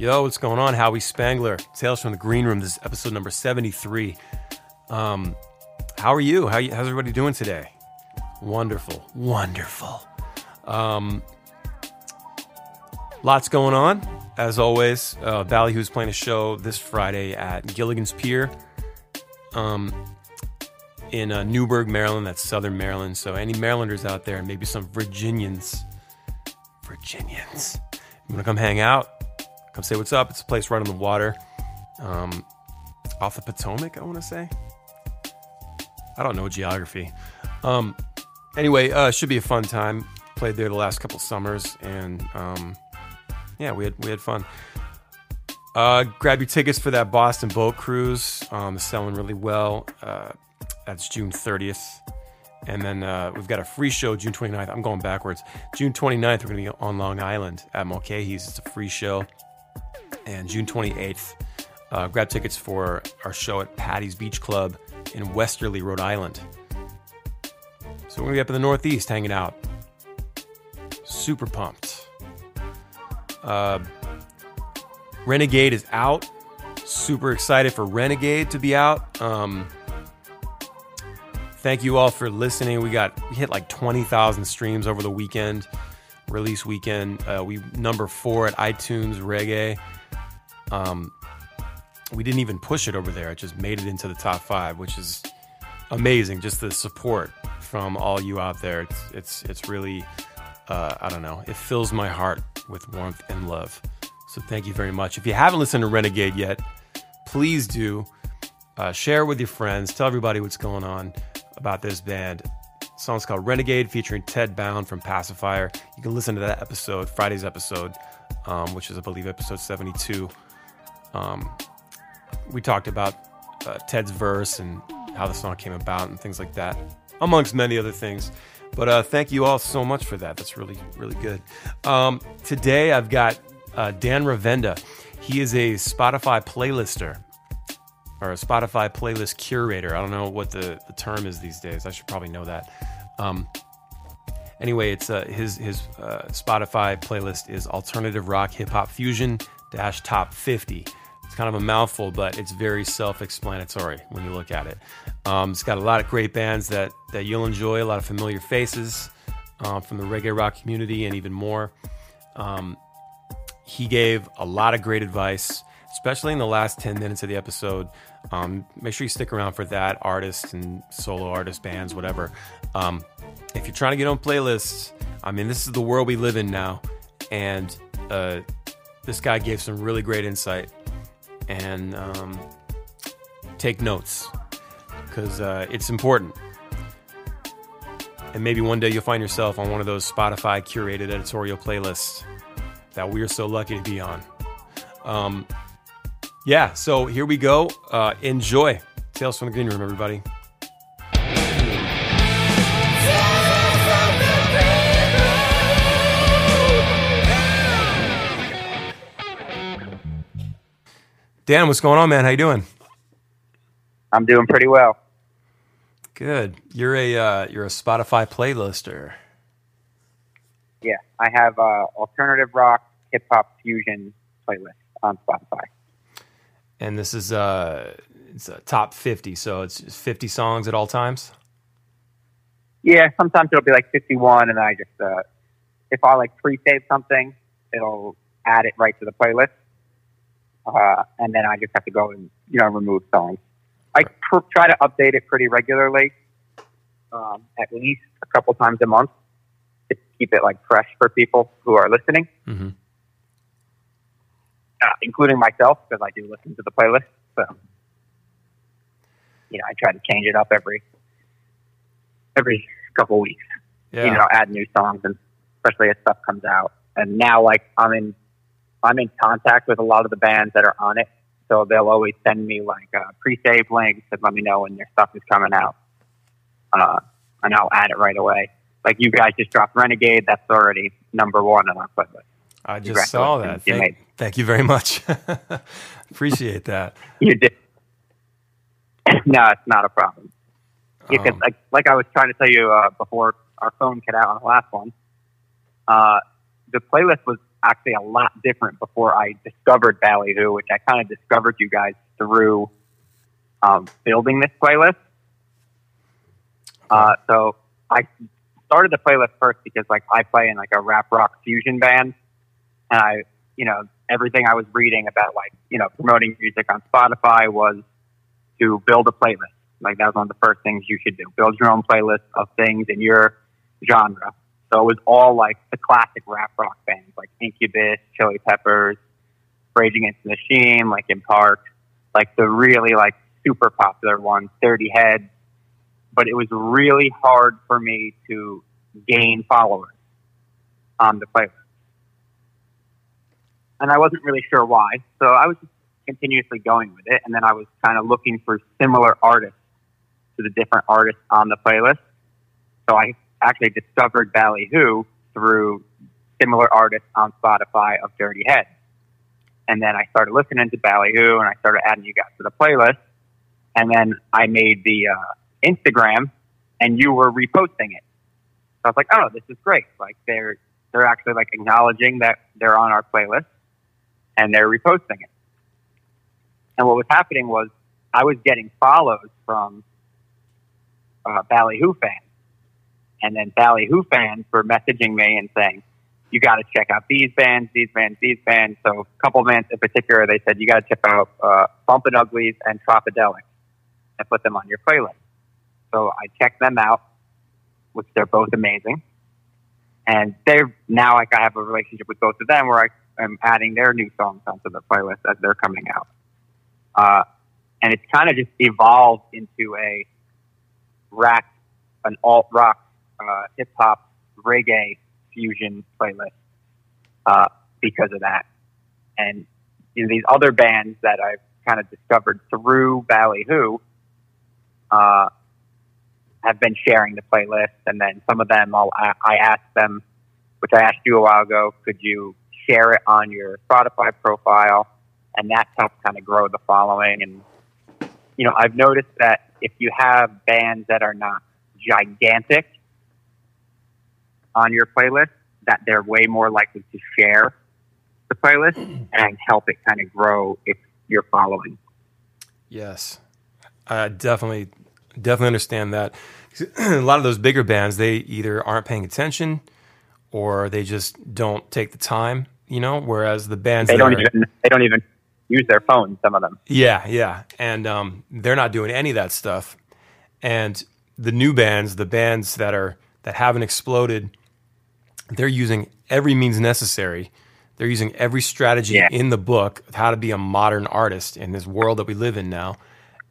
Yo, what's going on? Howie Spangler, Tales from the Green Room. This is episode number 73. Um, how are you? How you, how's everybody doing today? Wonderful, wonderful. Um, lots going on, as always. Uh, Ballyhoo's playing a show this Friday at Gilligan's Pier um, in uh, Newburgh, Maryland. That's Southern Maryland. So, any Marylanders out there, maybe some Virginians, Virginians, you want to come hang out? Come say what's up. It's a place right on the water, um, off the Potomac. I want to say. I don't know geography. Um, anyway, uh, should be a fun time. Played there the last couple summers, and um, yeah, we had we had fun. Uh, grab your tickets for that Boston boat cruise. Um, selling really well. Uh, that's June 30th. And then uh, we've got a free show June 29th. I'm going backwards. June 29th, we're going to be on Long Island at Mulcahy's. It's a free show. And June 28th, uh, grab tickets for our show at Paddy's Beach Club in Westerly, Rhode Island. So we're to be up in the Northeast hanging out. Super pumped. Uh, Renegade is out. Super excited for Renegade to be out. Um, thank you all for listening. We got we hit like twenty thousand streams over the weekend, release weekend. Uh, we number four at iTunes Reggae. Um, we didn't even push it over there. It just made it into the top five, which is amazing. Just the support from all you out there. It's it's it's really uh, I don't know. It fills my heart with warmth and love. So thank you very much. If you haven't listened to Renegade yet, please do uh, share with your friends. Tell everybody what's going on about this band. The song's called Renegade, featuring Ted Bowne from Pacifier. You can listen to that episode, Friday's episode, um, which is I believe episode seventy-two. Um, we talked about uh, Ted's verse and how the song came about and things like that, amongst many other things. But uh, thank you all so much for that. That's really, really good. Um, today I've got uh, Dan Ravenda. He is a Spotify playlister or a Spotify playlist curator. I don't know what the, the term is these days. I should probably know that. Um, anyway, it's uh, his his uh, Spotify playlist is alternative rock hip hop fusion dash top 50. It's kind of a mouthful, but it's very self-explanatory when you look at it. Um, it's got a lot of great bands that that you'll enjoy, a lot of familiar faces uh, from the reggae rock community, and even more. Um, he gave a lot of great advice, especially in the last 10 minutes of the episode. Um, make sure you stick around for that. Artists and solo artist bands, whatever. Um, if you're trying to get on playlists, I mean, this is the world we live in now, and uh, this guy gave some really great insight and um, take notes because uh, it's important. And maybe one day you'll find yourself on one of those Spotify curated editorial playlists that we're so lucky to be on. Um, yeah, so here we go. Uh, enjoy. Tales from the Green Room, everybody. Dan, what's going on, man? How you doing? I'm doing pretty well. Good. You're a uh, you're a Spotify playlister. Yeah, I have uh, alternative rock, hip hop fusion playlist on Spotify. And this is uh, it's a top fifty, so it's 50 songs at all times. Yeah, sometimes it'll be like 51, and I just uh, if I like pre-save something, it'll add it right to the playlist, uh, and then I just have to go and you know remove songs. I pr- try to update it pretty regularly, um, at least a couple times a month to keep it like fresh for people who are listening, Mm-hmm. uh, including myself because I do listen to the playlist. So, you know, I try to change it up every every couple weeks. Yeah. You know, add new songs and especially as stuff comes out. And now, like, I'm in I'm in contact with a lot of the bands that are on it, so they'll always send me like uh, pre-save links and let me know when their stuff is coming out, uh, and I'll add it right away. Like you guys just dropped Renegade, that's already number one on our playlist. I just saw that. Thank, thank you very much. Appreciate that. You did. no, it's not a problem. Because Um, like like I was trying to tell you uh, before our phone cut out on the last one, uh, the playlist was actually a lot different before I discovered Ballyhoo, which I kind of discovered you guys through um, building this playlist. Uh, so I started the playlist first because like I play in like a rap rock fusion band, and I, you know, everything I was reading about like you know promoting music on Spotify was to build a playlist. Like that was one of the first things you should do: build your own playlist of things in your genre. So it was all like the classic rap rock bands, like Incubus, Chili Peppers, Rage Against the Machine, Linkin Park, like the really like super popular ones, Dirty Heads. But it was really hard for me to gain followers um, on the playlist. And I wasn't really sure why. So I was just continuously going with it. And then I was kind of looking for similar artists to the different artists on the playlist. So I actually discovered Ballyhoo through similar artists on Spotify of Dirty Heads. And then I started listening to Ballyhoo and I started adding you guys to the playlist. And then I made the uh, Instagram and you were reposting it. So I was like, oh, this is great. Like they're, they're actually like acknowledging that they're on our playlist and they're reposting it. And what was happening was I was getting follows from uh, Ballyhoo fans and then Ballyhoo fans were messaging me and saying, you got to check out these bands, these bands, these bands. So a couple bands in particular, they said, you got to check out uh, Bumpin' Uglies and Tropidelic and put them on your playlist. So I checked them out, which they're both amazing. And they're now like I have a relationship with both of them where I am adding their new songs onto the playlist as they're coming out. Uh, and it's kind of just evolved into a rap, an alt rock uh, hip hop reggae fusion playlist uh, because of that. And you know, these other bands that I've kind of discovered through Ballyhoo uh, have been sharing the playlist, and then some of them I'll, I asked them, which I asked you a while ago, could you share it on your Spotify profile? And that's helped kind of grow the following. And you know, I've noticed that if you have bands that are not gigantic on your playlist, that they're way more likely to share the playlist and help it kind of grow if you're following. Yes, I definitely, definitely understand that. A lot of those bigger bands, they either aren't paying attention or they just don't take the time, you know. Whereas the bands they don't are, even they don't even use their phones. Some of them. Yeah, yeah, and um, they're not doing any of that stuff. And the new bands, the bands that are that haven't exploded, they're using every means necessary. They're using every strategy Yeah. in the book of how to be a modern artist in this world that we live in now.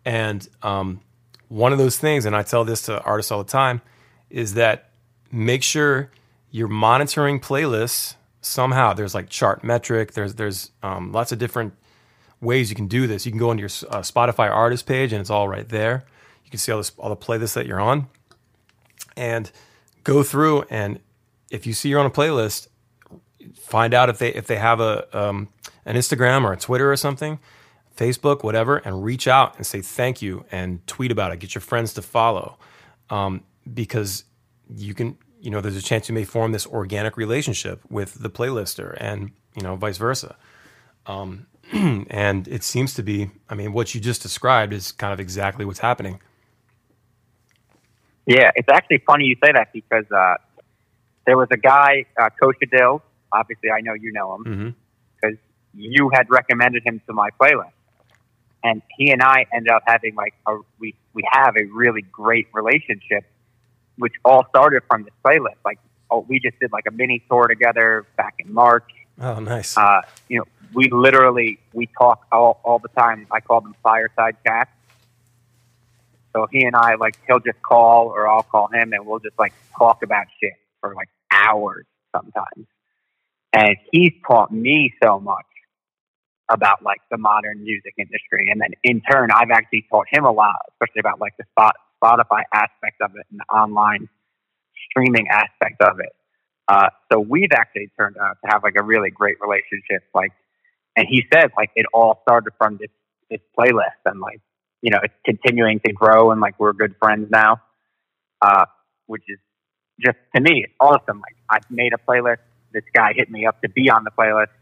And um, one of those things, and I tell this to artists all the time, is that make sure you're monitoring playlists somehow. There's like Chartmetric. There's there's um, lots of different ways you can do this. You can go into your uh, Spotify artist page, and it's all right there. You can see all this all the playlists that you're on, and go through. And if you see you're on a playlist, find out if they if they have a um, an Instagram or a Twitter or something, Facebook, whatever, and reach out and say thank you and tweet about it. Get your friends to follow, um, because you can you know there's a chance you may form this organic relationship with the playlister and you know vice versa. Um, and it seems to be, I mean, what you just described is kind of exactly what's happening. Yeah, it's actually funny you say that because uh, there was a guy, uh, Kosha Dillz. Obviously, I know you know him because you had recommended him to my playlist, and he and I ended up having like a we we have a really great relationship, which all started from this playlist. Like, oh, we just did like a mini tour together back in March. Oh, nice. Uh, you know, we literally we talk all, all the time. I call them fireside chats. So he and I like he'll just call or I'll call him and we'll just like talk about shit for like hours sometimes. And he's taught me so much about like the modern music industry, and then in turn, I've actually taught him a lot, especially about like the spot Spotify aspect of it and the online streaming aspect of it. Uh, so we've actually turned out to have like a really great relationship. Like, and he said like it all started from this this playlist, and like you know it's continuing to grow, and like we're good friends now, uh, which is just to me it's awesome. Like I've made a playlist this guy hit me up to be on the playlist,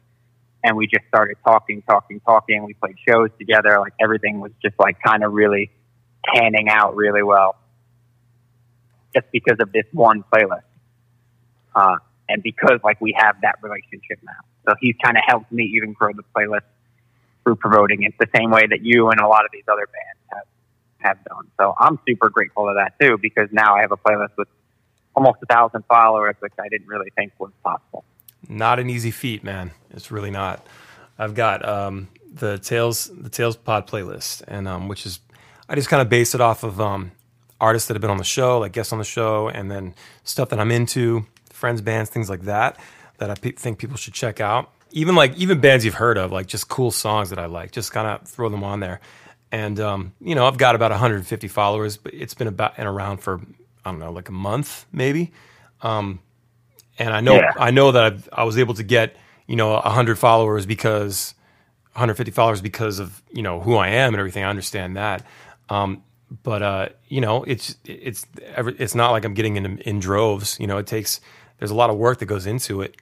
and we just started talking, talking, talking. We played shows together. Like everything was just like kind of really panning out really well, just because of this one playlist, uh, and because like we have that relationship now. So he's kind of helped me even grow the playlist through promoting it the same way that you and a lot of these other bands have have done. So I'm super grateful to that too, because now I have a playlist with almost a thousand followers, which I didn't really think was possible. Not an easy feat, man. It's really not. I've got um, the Tales the Tales Pod playlist, and um, which is I just kind of base it off of um, artists that have been on the show, like guests on the show, and then stuff that I'm into, friends, bands, things like that, that I pe- think people should check out. Even like even bands you've heard of, like just cool songs that I like, just kind of throw them on there. And um, you know, I've got about 150 followers, but it's been about and around for I don't know, like a month maybe. Um, and I know Yeah. I know that I've, I was able to get you know 100 followers because 150 followers because of you know who I am and everything. I understand that. Um, but uh, you know, it's it's it's not like I'm getting in in droves. You know, it takes there's a lot of work that goes into it.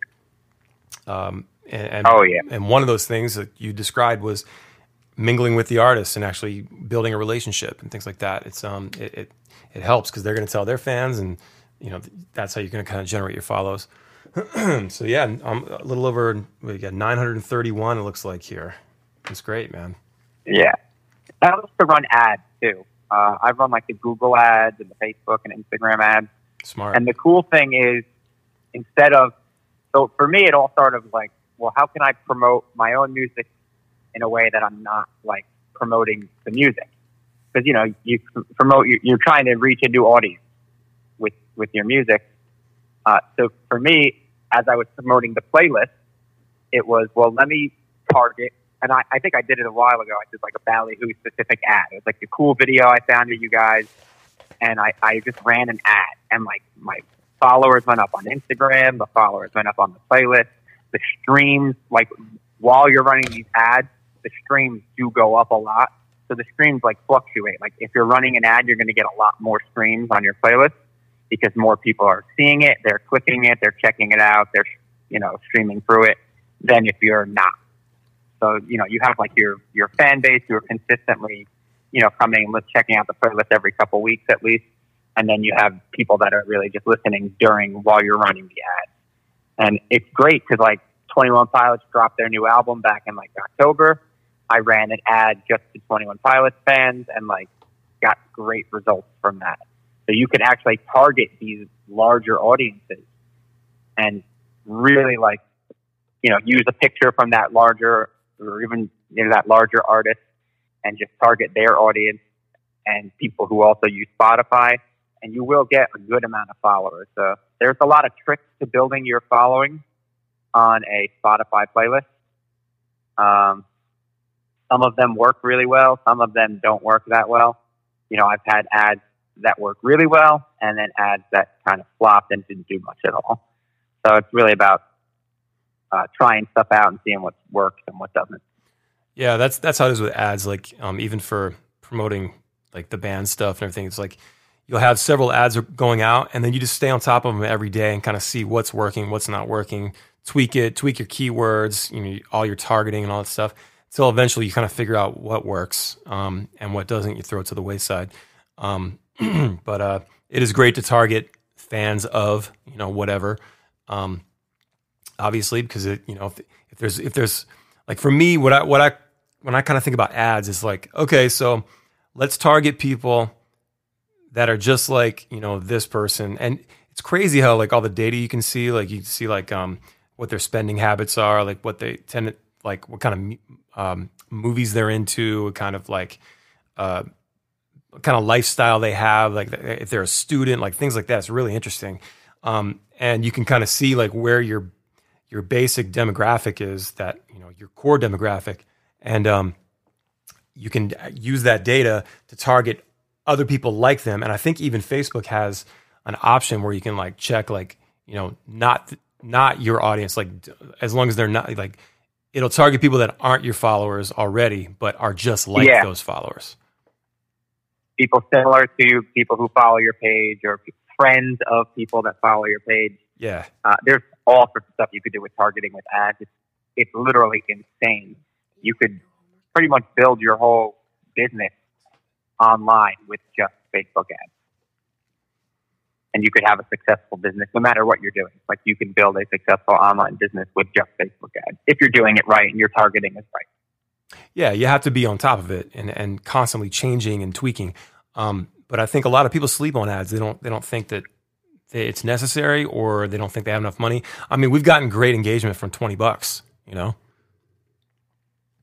Um, and, and Oh, yeah. and one of those things that you described was mingling with the artists and actually building a relationship and things like that. It's um it it, it helps because they're going to tell their fans and you know that's how you're going to kind of generate your follows. so yeah, I'm a little over we got 931 it looks like here. It's great, man. Yeah. I also to run ads too. Uh, I run like the Google ads and the Facebook and Instagram ads. Smart. And the cool thing is, instead of, so for me, it all started like, well, how can I promote my own music in a way that I'm not like promoting the music? Because, you know, you promote, you- you're trying to reach a new audience with, with your music. Uh, so for me, as I was promoting the playlist, it was, well, let me target, and I, I think I did it a while ago. I did like a Ballyhoo specific ad. It was like the cool video I found of you guys, and I, I just ran an ad, and like my followers went up on Instagram, the followers went up on the playlist, the streams, like while you're running these ads, the streams do go up a lot. So the streams like fluctuate. Like if you're running an ad, you're going to get a lot more streams on your playlist because more people are seeing it, they're clicking it, they're checking it out, they're you know streaming through it than if you're not. So you know you have like your your fan base who are consistently you know coming and checking out the playlist every couple weeks at least, and then you have people that are really just listening during while you're running the ad. And it's great because like Twenty One Pilots dropped their new album back in like October. I ran an ad just to Twenty One Pilots fans and like got great results from that. So you can actually target these larger audiences and really like, you know, use a picture from that larger or even you know, that larger artist and just target their audience and people who also use Spotify and you will get a good amount of followers. So there's a lot of tricks to building your following on a Spotify playlist. Um, some of them work really well. Some of them don't work that well. You know, I've had ads that work really well and then ads that kind of flopped and didn't do much at all. So it's really about uh, trying stuff out and seeing what works and what doesn't. Yeah, that's that's how it is with ads. Like um, even for promoting like the band stuff and everything, it's like you'll have several ads going out, and then you just stay on top of them every day and kind of see what's working, what's not working, tweak it, tweak your keywords, you know, all your targeting and all that stuff. Until eventually you kind of figure out what works um, and what doesn't. You throw it to the wayside. Um, but uh, it is great to target fans of you know whatever. Um, obviously, because it you know if, if there's if there's like for me what I what I when I kind of think about ads is like okay so let's target people that are just like you know this person and it's crazy how like all the data you can see like you can see like um what their spending habits are like what they tend to like what kind of um, movies they're into kind of like uh what kind of lifestyle they have like if they're a student like things like that. It's really interesting. Um and you can kind of see like where your your basic demographic is that you know your core demographic. And um you can use that data to target other people like them. And i think even facebook has an option where you can like check like you know not not your audience like as long as they're not like it'll target people that aren't your followers already but are just like Yeah. those followers People similar to you, people who follow your page or friends of people that follow your page. yeah Uh, there's all sorts of stuff you could do with targeting with ads. It's, it's literally insane. You could pretty much build your whole business online with just Facebook ads. And you could have a successful business no matter what you're doing. Like you can build a successful online business with just Facebook ads if you're doing it right and your targeting is right. Yeah, you have to be on top of it and, and constantly changing and tweaking. Um, but I think a lot of people sleep on ads. They don't they don't think that it's necessary or they don't think they have enough money. I mean, we've gotten great engagement from 20 bucks, you know?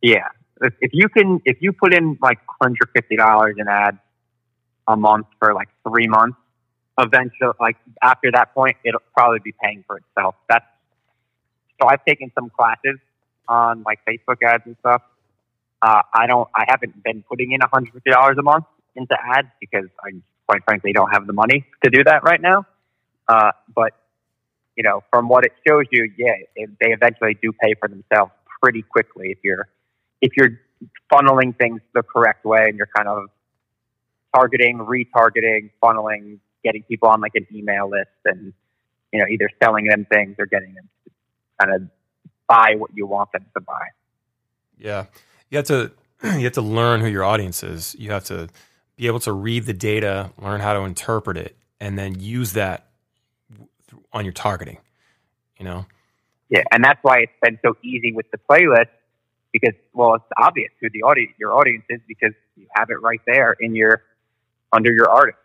Yeah. If you can, if you put in like $150 in ads a month for like three months, eventually, like after that point, it'll probably be paying for itself. That's, so I've taken some classes on like Facebook ads and stuff. Uh, I don't, I haven't been putting in $150 a month into ads because I quite frankly don't have the money to do that right now. Uh, but you know, from what it shows you, yeah, it, they eventually do pay for themselves pretty quickly if you're if you're funneling things the correct way and you're kind of targeting, retargeting, funneling, getting people on like an email list and you know either selling them things or getting them to kind of buy what you want them to buy. Yeah, you have to you have to learn who your audience is. You have to be able to read the data, learn how to interpret it, and then use that on your targeting. You know. Yeah, and that's why it's been so easy with the playlist because well, it's obvious who the audience your audience is because you have it right there in your under your artist.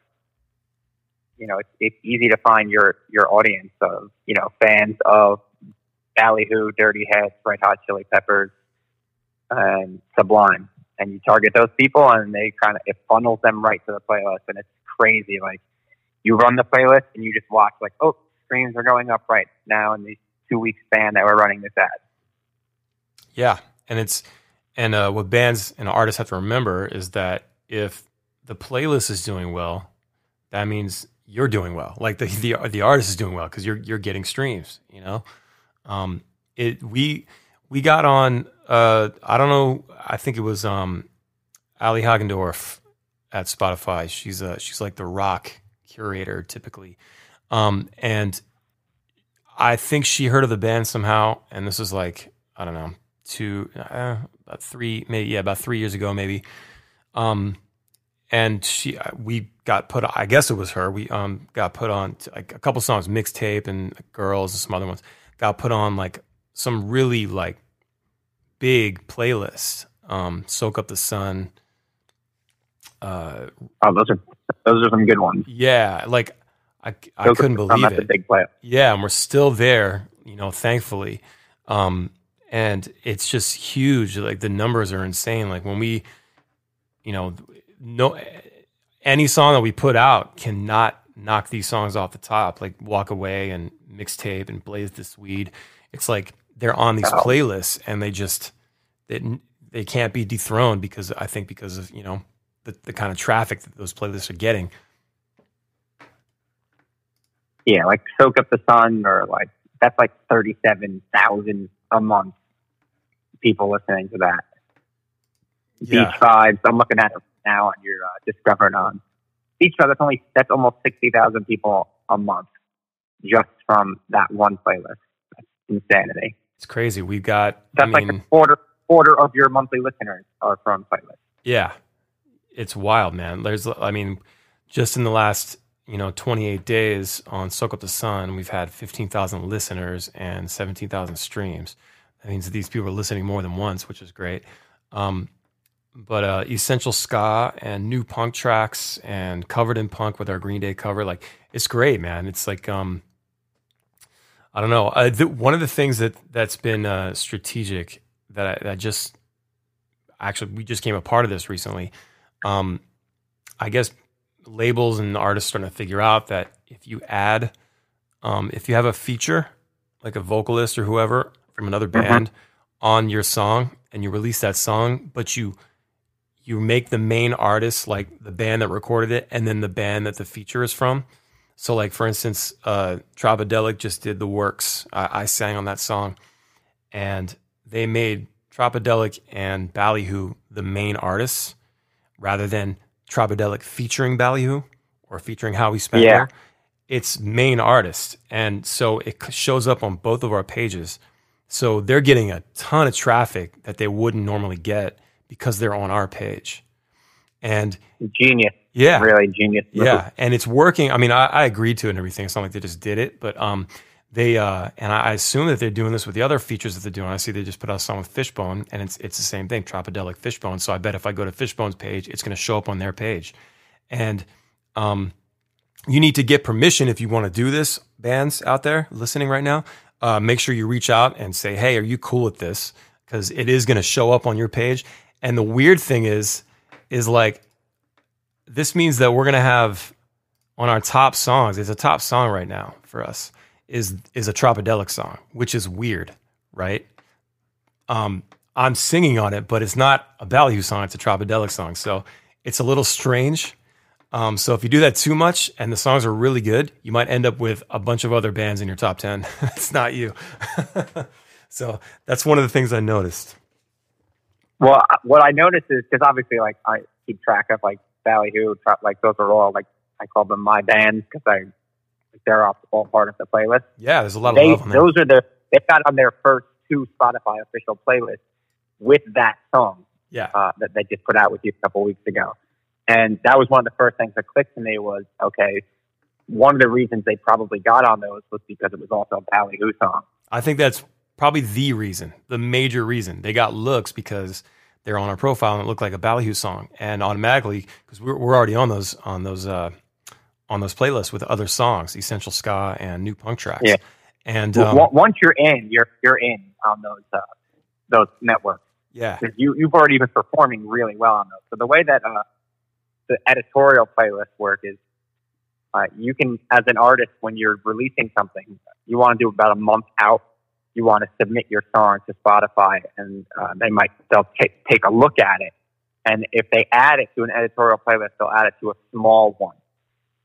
You know, it's it's easy to find your your audience of you know fans of Ballyhoo, Dirty Heads, Red Hot Chili Peppers, and Sublime, and you target those people, and they kind of it funnels them right to the playlist, and it's crazy. Like you run the playlist, and you just watch like, oh, streams are going up right now in these two week span that we're running this ad. Yeah, and it's and uh, what bands and artists have to remember is that if the playlist is doing well, that means you're doing well. Like the the, the artist is doing well because you're you're getting streams. You know, um, it we we got on. Uh, I don't know. I think it was um, Ali Hagendorf at Spotify. She's uh she's like the rock curator typically, um, and I think she heard of the band somehow. And this is like I don't know two uh, about three maybe yeah about three years ago maybe. Um, and she uh, we got put I guess it was her we um got put on to, like a couple songs mixtape and girls and some other ones got put on like some really like big playlists um soak up the sun uh oh those are those are some good ones yeah like I, I couldn't believe it big play. yeah and we're still there you know thankfully um and it's just huge like the numbers are insane like when we you know no any song that we put out cannot knock these songs off the top like walk away and mixtape and blaze this weed it's like they're on these oh. playlists and they just they, they can't be dethroned because i think because of you know the, the kind of traffic that those playlists are getting yeah like soak up the sun or like that's like 37,000 a month people listening to that yeah. beach vibes i'm looking at it now on your uh, Discover on Beach Club. That's only that's almost sixty thousand people a month just from that one playlist. That's insanity. It's crazy. We've got that's I mean, like a quarter quarter of your monthly listeners are from playlists. Yeah, it's wild, man. There's, I mean, just in the last you know 28 days on Soak Up the Sun, we've had 15,000 listeners and 17,000 streams. That means these people are listening more than once, which is great. Um, but uh, essential ska and new punk tracks and covered in punk with our Green Day cover. Like it's great, man. It's like um, I don't know. Uh, the, one of the things that that's been uh, strategic that I that just actually we just came a part of this recently. Um, I guess labels and artists starting to figure out that if you add, um, if you have a feature like a vocalist or whoever from another mm-hmm. band mm-hmm. on your song and you release that song, but you you make the main artist like the band that recorded it and then the band that the feature is from. So, like for instance, uh, Tropidelic just did the works. I, I sang on that song, and they made Tropidelic and Ballyhoo the main artists, rather than Tropidelic featuring Ballyhoo or featuring Howie Spangler. Yeah. its main artist, and so it shows up on both of our pages. So they're getting a ton of traffic that they wouldn't normally get because they're on our page. And Genius. yeah, Really genius. yeah, and it's working. I mean, I, I agreed to it and everything. It's not like they just did it, but um, they uh, and I, I assume that they're doing this with the other features that they're doing. I see they just put out a song with Fishbone, and it's it's the same thing, Tropidelic Fishbone. So I bet if I go to Fishbone's page, it's going to show up on their page, and um, you need to get permission if you want to do this. Bands out there listening right now, uh, make sure you reach out and say, "Hey, are you cool with this?" Because it is going to show up on your page. And the weird thing is, is like this means that we're to have on our top songs. It's a top song right now for us. Is is a tropidelic song, which is weird, right? Um, I'm singing on it, but it's not a ballyhoo song. It's a tropidelic song, so it's a little strange. Um, so if you do that too much and the songs are really good, you might end up with a bunch of other bands in your top ten. it's not you. so that's one of the things I noticed. Well, what I noticed is because obviously, like I keep track of like Ballyhoo, Tro- like those are all like I call them my bands because I they're all, all part of the playlist. Yeah, there's a lot of They love on those are the they got on their first two Spotify official playlists with that song yeah, uh, that they just put out with you a couple weeks ago, and that was one of the first things that clicked to me was okay. One of the reasons they probably got on those was because it was also a Ballyhoo song. I think that's probably the reason, the major reason they got looks because they're on our profile and it looked like a Ballyhoo song, and automatically because we're, we're already on those on those uh, on those playlists with other songs, essential ska and new punk tracks. Yeah. and um, Once you're in, you're you're in on those uh, those networks. yeah, because you you've already been performing really well on those. So the way that uh, the editorial playlist work is, uh, you can as an artist when you're releasing something, you want to do about a month out. You want to submit your song to Spotify, and uh, they might they'll take take a look at it, and if they add it to an editorial playlist, they'll add it to a small one.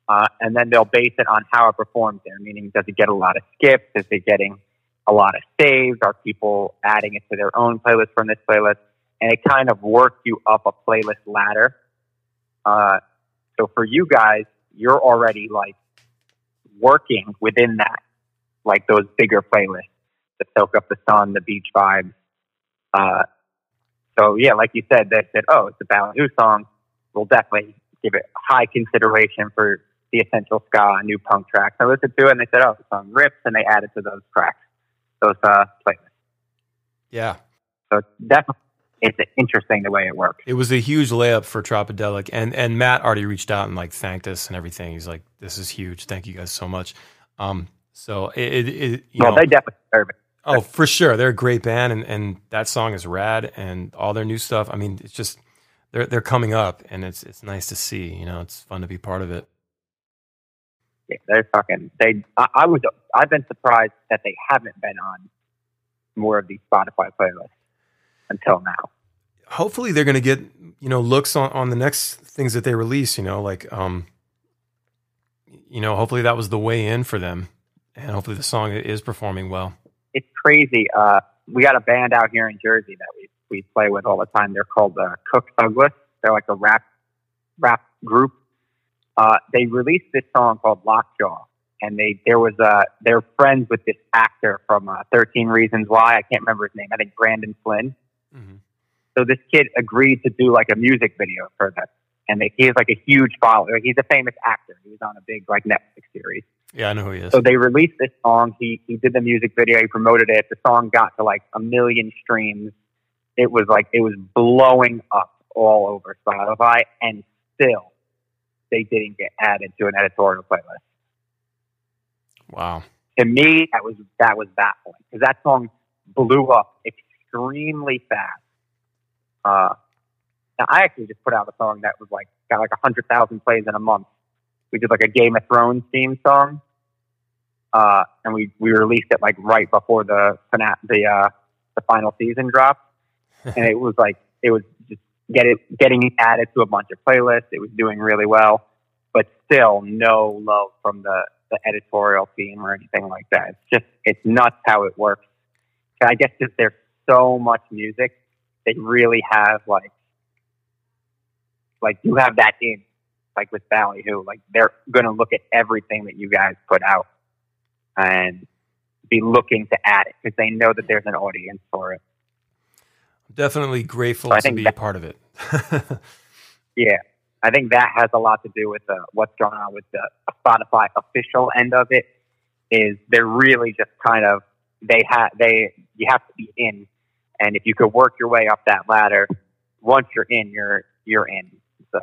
Uh, and then they'll base it on how it performs there, meaning does it get a lot of skips? Is it getting a lot of saves? Are people adding it to their own playlist from this playlist? And it kind of works you up a playlist ladder. Uh, so for you guys, you're already like working within that, like those bigger playlists, the Soak Up the Sun, the Beach Vibes. Uh, so yeah, like you said, they said, oh, it's a Ballyhoo song. We'll definitely give it high consideration for the essential ska new punk tracks. I listened to it and they said, oh, the song rips, and they added to those tracks, those uh, playlists. yeah. So definitely it's interesting the way it works. It was a huge layup for Tropidelic, and and Matt already reached out and like thanked us and everything. He's like, "This is huge. Thank you guys so much." Um, so it, it, it you well, know, they definitely deserve it. Oh, for sure. They're a great band and, and that song is rad and all their new stuff. I mean, it's just they're they're coming up and it's it's nice to see, you know, it's fun to be part of it. Yeah, they're fucking. They. I, I was. I've been surprised that they haven't been on more of these Spotify playlists until now. Hopefully they're gonna get, you know, looks on, on the next things that they release, you know, like um you know, hopefully that was the way in for them. And hopefully the song is performing well. It's crazy. Uh, we got a band out here in Jersey that we we play with all the time. They're called uh, Cook Thugless. They're like a rap rap group. Uh, they released this song called Lockjaw, and they there was uh they're friends with this actor from uh, Thirteen Reasons Why. I can't remember his name. I think Brandon Flynn. Mhm. So this kid agreed to do like a music video for them, and they, he has like a huge following. Like, he's a famous actor. He was on a big like Netflix series. Yeah, I know who he is. So they released this song. He he did the music video. He promoted it. The song got to like a million streams. It was like it was blowing up all over Spotify, and still they didn't get added to an editorial playlist. Wow. To me, that was that was baffling because that song blew up extremely fast. Uh, now I actually just put out a song that was like got like a hundred thousand plays in a month. We did like a Game of Thrones theme song, uh, and we we released it like right before the fina- the uh, the final season dropped, and it was like it was just get it getting added to a bunch of playlists. It was doing really well, but still no love from the the editorial team or anything like that. It's just it's nuts how it works. And I guess because there's so much music, they really have like like you have that in like with Ballyhoo, like they're going to look at everything that you guys put out and be looking to add it because they know that there's an audience for it. Definitely grateful So to be a part of it. Yeah, I think that has a lot to do with uh, what's going on with the Spotify official end of it. Is they're really just kind of they have they you have to be in, and if you could work your way up that ladder, once you're in, you're you're in. So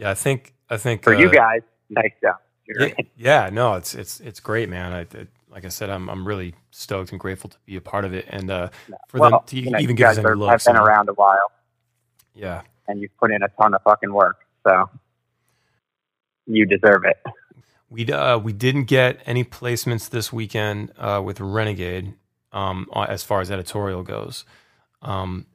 yeah, I think I think for uh, you guys, nice job. Yeah, yeah, no, it's it's it's great, man. I, it, like I said, I'm I'm really stoked and grateful to be a part of it, and uh, for well, them to you know, even give us guys any have been around a while, Yeah, and you've put in a ton of fucking work. So you deserve it. we uh, we didn't get any placements this weekend uh, with Renegade, um, as far as editorial goes, um,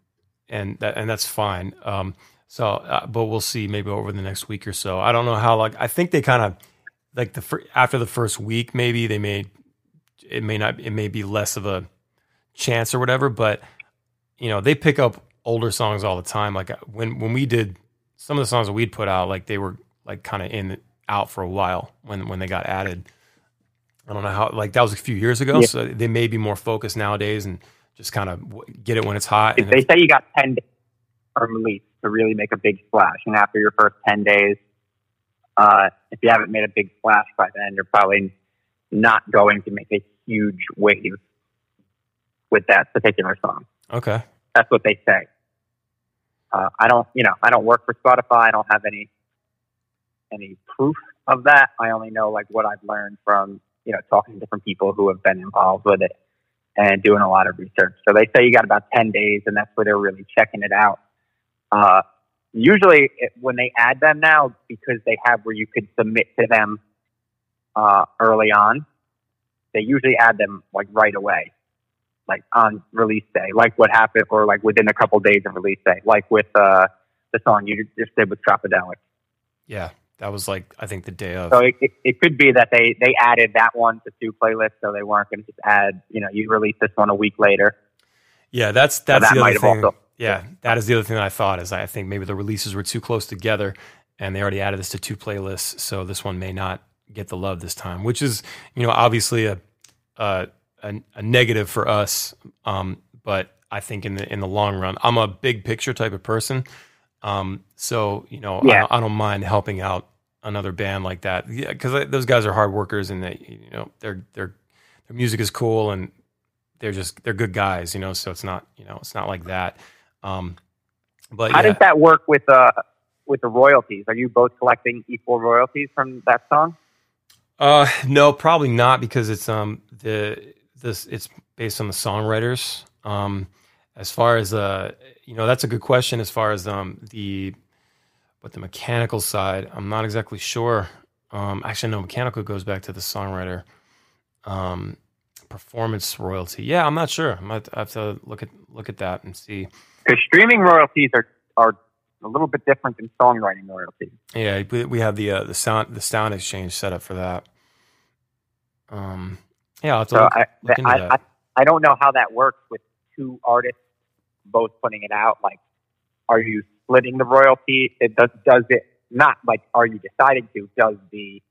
and that and that's fine. Um, so, uh, but we'll see maybe over the next week or so. I don't know how. Like, I think they kind of like the fir- after the first week, maybe they may it may not it may be less of a chance or whatever. But you know, they pick up older songs all the time. Like uh, when when we did some of the songs that we'd put out, like they were like kind of in out for a while when when they got added. I don't know how like that was a few years ago, Yeah. so they may be more focused nowadays and just kind of get it when it's hot. If they say you got 10 days from release to really make a big splash, and after your first 10 days, uh, if you haven't made a big splash by then, you're probably not going to make a huge wave with that particular song. okay, That's what they say. Uh, I don't, you know, I don't work for Spotify. I don't have any any proof of that. I only know like what I've learned from you know talking to different people who have been involved with it and doing a lot of research. So they say you got about ten days, and that's where they're really checking it out. Uh, usually, it, when they add them now, because they have where you could submit to them uh, early on, they usually add them like right away like on release day, like what happened, or like within a couple days of release day, like with uh, the song you just did with Tropidelic. yeah, that was like I think the day of. So it, it, it could be that they they added that one to two playlists, so they weren't going to just add, you know, you release this one a week later. Yeah, that's that's that the might other have thing. also- yeah, that is the other thing that I thought is I think maybe the releases were too close together, and they already added this to two playlists, so this one may not get the love this time, which is you know obviously a a, a, a negative for us. Um, but I think in the in the long run, I'm a big picture type of person. Um, so you know, I, Yeah. don't, I don't mind helping out another band like that. Yeah, because those guys are hard workers, and they you know their their their music is cool, and they're just they're good guys, you know. So it's not you know it's not like that. Um, but How yeah, does that work with uh with the royalties? Are you both collecting equal royalties from that song? Uh, no, probably not because it's um the this it's based on the songwriters. Um, as far as uh, you know, that's a good question. As far as um the but the mechanical side, I'm not exactly sure. Um, actually, no, mechanical goes back to the songwriter. Um, performance royalty, yeah, I'm not sure. I might have to look at look at that and see. Because streaming royalties are are a little bit different than songwriting royalties. Yeah, we, we have the uh, the sound the SoundExchange set up for that. Um, yeah, to So look, I, look I. I I don't know how that works with two artists both putting it out. Like, are you splitting the royalty? It does does it not like are you deciding to? Does the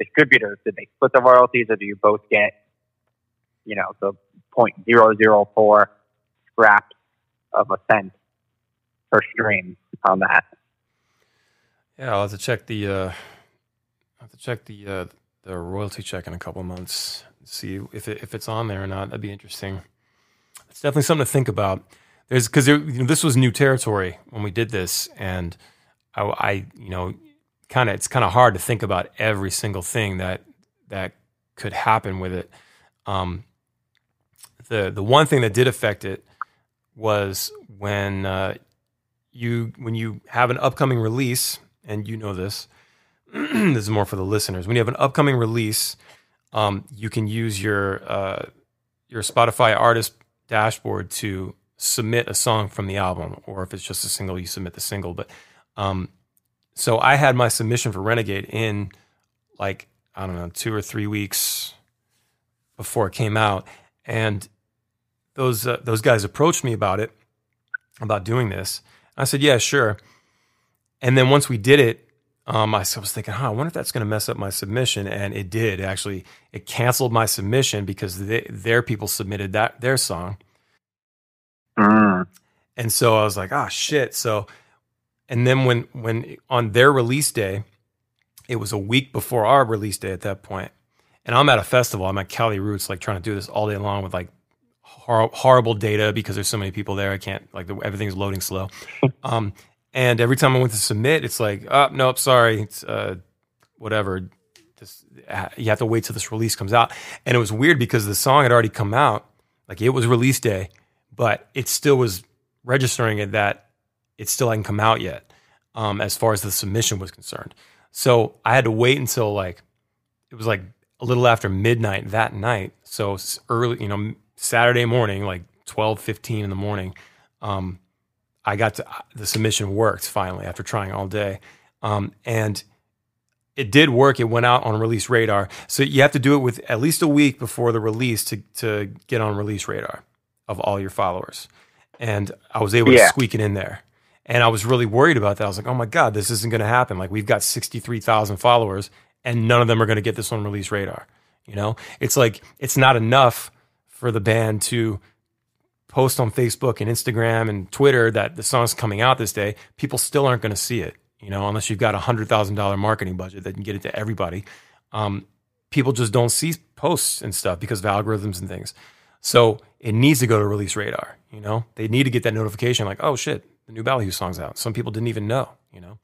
distributors did they split the royalties, or do you both get you know the point zero zero four scraps of a cent per stream on that? Yeah, I'll have to check the uh, I'll have to check the uh, the royalty check in a couple months. See if it, if it's on there or not. That'd be interesting. It's definitely something to think about. There's because you know, this was new territory when we did this, and I, I you know kind of it's kind of hard to think about every single thing that that could happen with it. Um, the the one thing that did affect it was when uh, you when you have an upcoming release, and you know this. this is more for the listeners. When you have an upcoming release, um, you can use your uh, your Spotify artist dashboard to submit a song from the album, or if it's just a single, you submit the single. But um, so I had my submission for Renegade in like I don't know two or three weeks before it came out, and those uh, those guys approached me about it, about doing this. I said, yeah, sure. and then once we did it, um, I was thinking, huh, I wonder if that's going to mess up my submission, and it did. Actually, it canceled my submission because they, their people submitted that their song, Mm. and so I was like, ah, shit. So, and then when when on their release day, it was a week before our release day at that point, and I'm at a festival. I'm at Cali Roots, like trying to do this all day long with like hor- horrible data because there's so many people there. I can't like the, everything's loading slow. um, and every time I went to submit, it's like, oh nope, sorry, it's uh, whatever. Just uh, you have to wait till this release comes out. And it was weird because the song had already come out, like it was release day, but it still was registering it that it still hadn't come out yet, um, as far as the submission was concerned. So I had to wait until like it was like a little after midnight that night. So early, you know, Saturday morning, like 12, 15 in the morning. Um, I got to the submission worked finally after trying all day. Um, and it did work. It went out on release radar. So you have to do it with at least a week before the release to, to get on release radar of all your followers. And I was able to squeak it in there. And I was really worried about that. I was like, oh my God, this isn't going to happen. Like, we've got 63,000 followers and none of them are going to get this on release radar. You know, it's like, it's not enough for the band to post on Facebook and Instagram and Twitter that the song's coming out this day. People still aren't going to see it, you know, unless you've got a hundred thousand dollar marketing budget that can get it to everybody. Um, people just don't see posts and stuff because of algorithms and things. So it needs to go to release radar. You know, they need to get that notification like, oh shit, the new Ballyhoo song's out. Some people didn't even know. You know,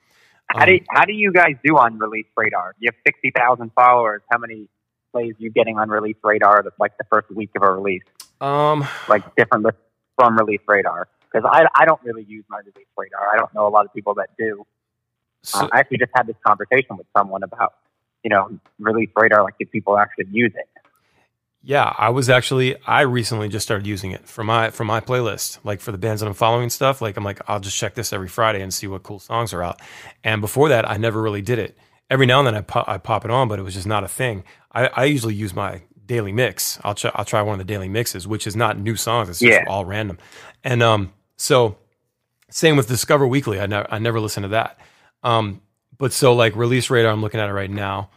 How do how do you guys do on Release Radar? You have sixty thousand followers. How many plays you getting on Release Radar? That's like the first week of a release, um, like different lists from Release Radar. Because I I don't really use my Release Radar. I don't know a lot of people that do. so, uh, I actually just had this conversation with someone about you know Release Radar. Like, do people actually use it? Yeah, I was actually I recently just started using it for my for my playlist, like for the bands that I'm following stuff. Like I'm like I'll just check this every Friday and see what cool songs are out. And before that, I never really did it. Every now and then I pop, I pop it on, but it was just not a thing. I, I usually use my daily mix. I'll try I'll try one of the daily mixes, which is not new songs. It's just Yeah. all random. And um, so same with Discover Weekly. I never I never listened to that. Um, but so like release radar, I'm looking at it right now.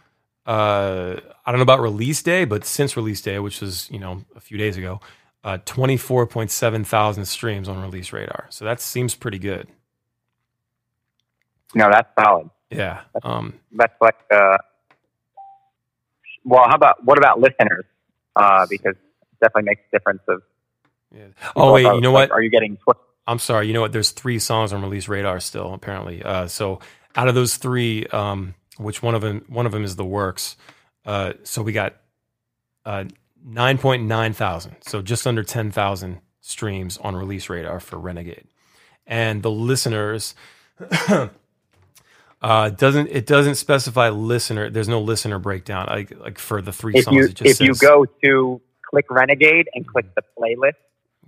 Uh, I don't know about release day, but since release day, which was you know a few days ago, uh, 24.7 thousand streams on release radar. So that seems pretty good. No, that's solid. Yeah. Um, That's like uh, well, how about what about listeners? Uh, because it definitely makes a difference of. yeah. Oh wait, you know like, what? Are you getting tw- I'm sorry. You know what? There's three songs on release radar still apparently. Uh, so out of those three, um, which one of them? One of them is the works. Uh, so we got uh, 9.9 thousand, so just under 10,000 streams on release radar for Renegade, and the listeners. Uh, doesn't it doesn't specify listener? There's no listener breakdown like like for the three if songs. you it just if you go to click Renegade and click the playlist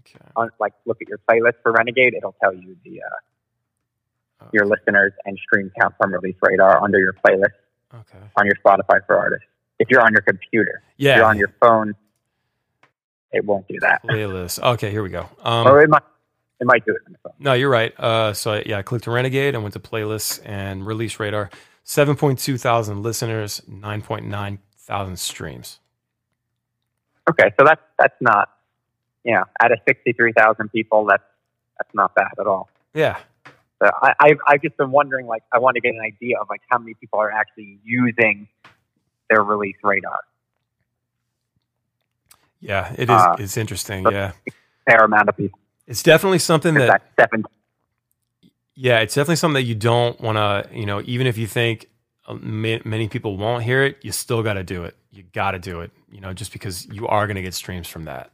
Okay. on like look at your playlist for Renegade, it'll tell you the uh, your listeners and stream count from Release Radar under your playlist Okay. on your Spotify for artists. If you're on your computer, if Yeah. you're on your phone, it won't do that. Playlist. Okay, here we go. Um, or it might it might do it on the phone. No, you're right. Uh, so yeah, I clicked Renegade. I went to playlists and release radar. Seven point two thousand listeners, nine point nine thousand streams. Okay, so that's that's not you know out of sixty three thousand people, that's that's not bad at all. Yeah, So I, I've, I've just been wondering, like, I want to get an idea of like how many people are actually using their release radar. yeah, it is. Uh, it's interesting. Yeah, Fair amount of people. It's definitely something that. seven? Yeah, it's definitely something that you don't want to. You know, even if you think uh, many people won't hear it, you still got to do it. You got to do it. You know, just because you are going to get streams from that.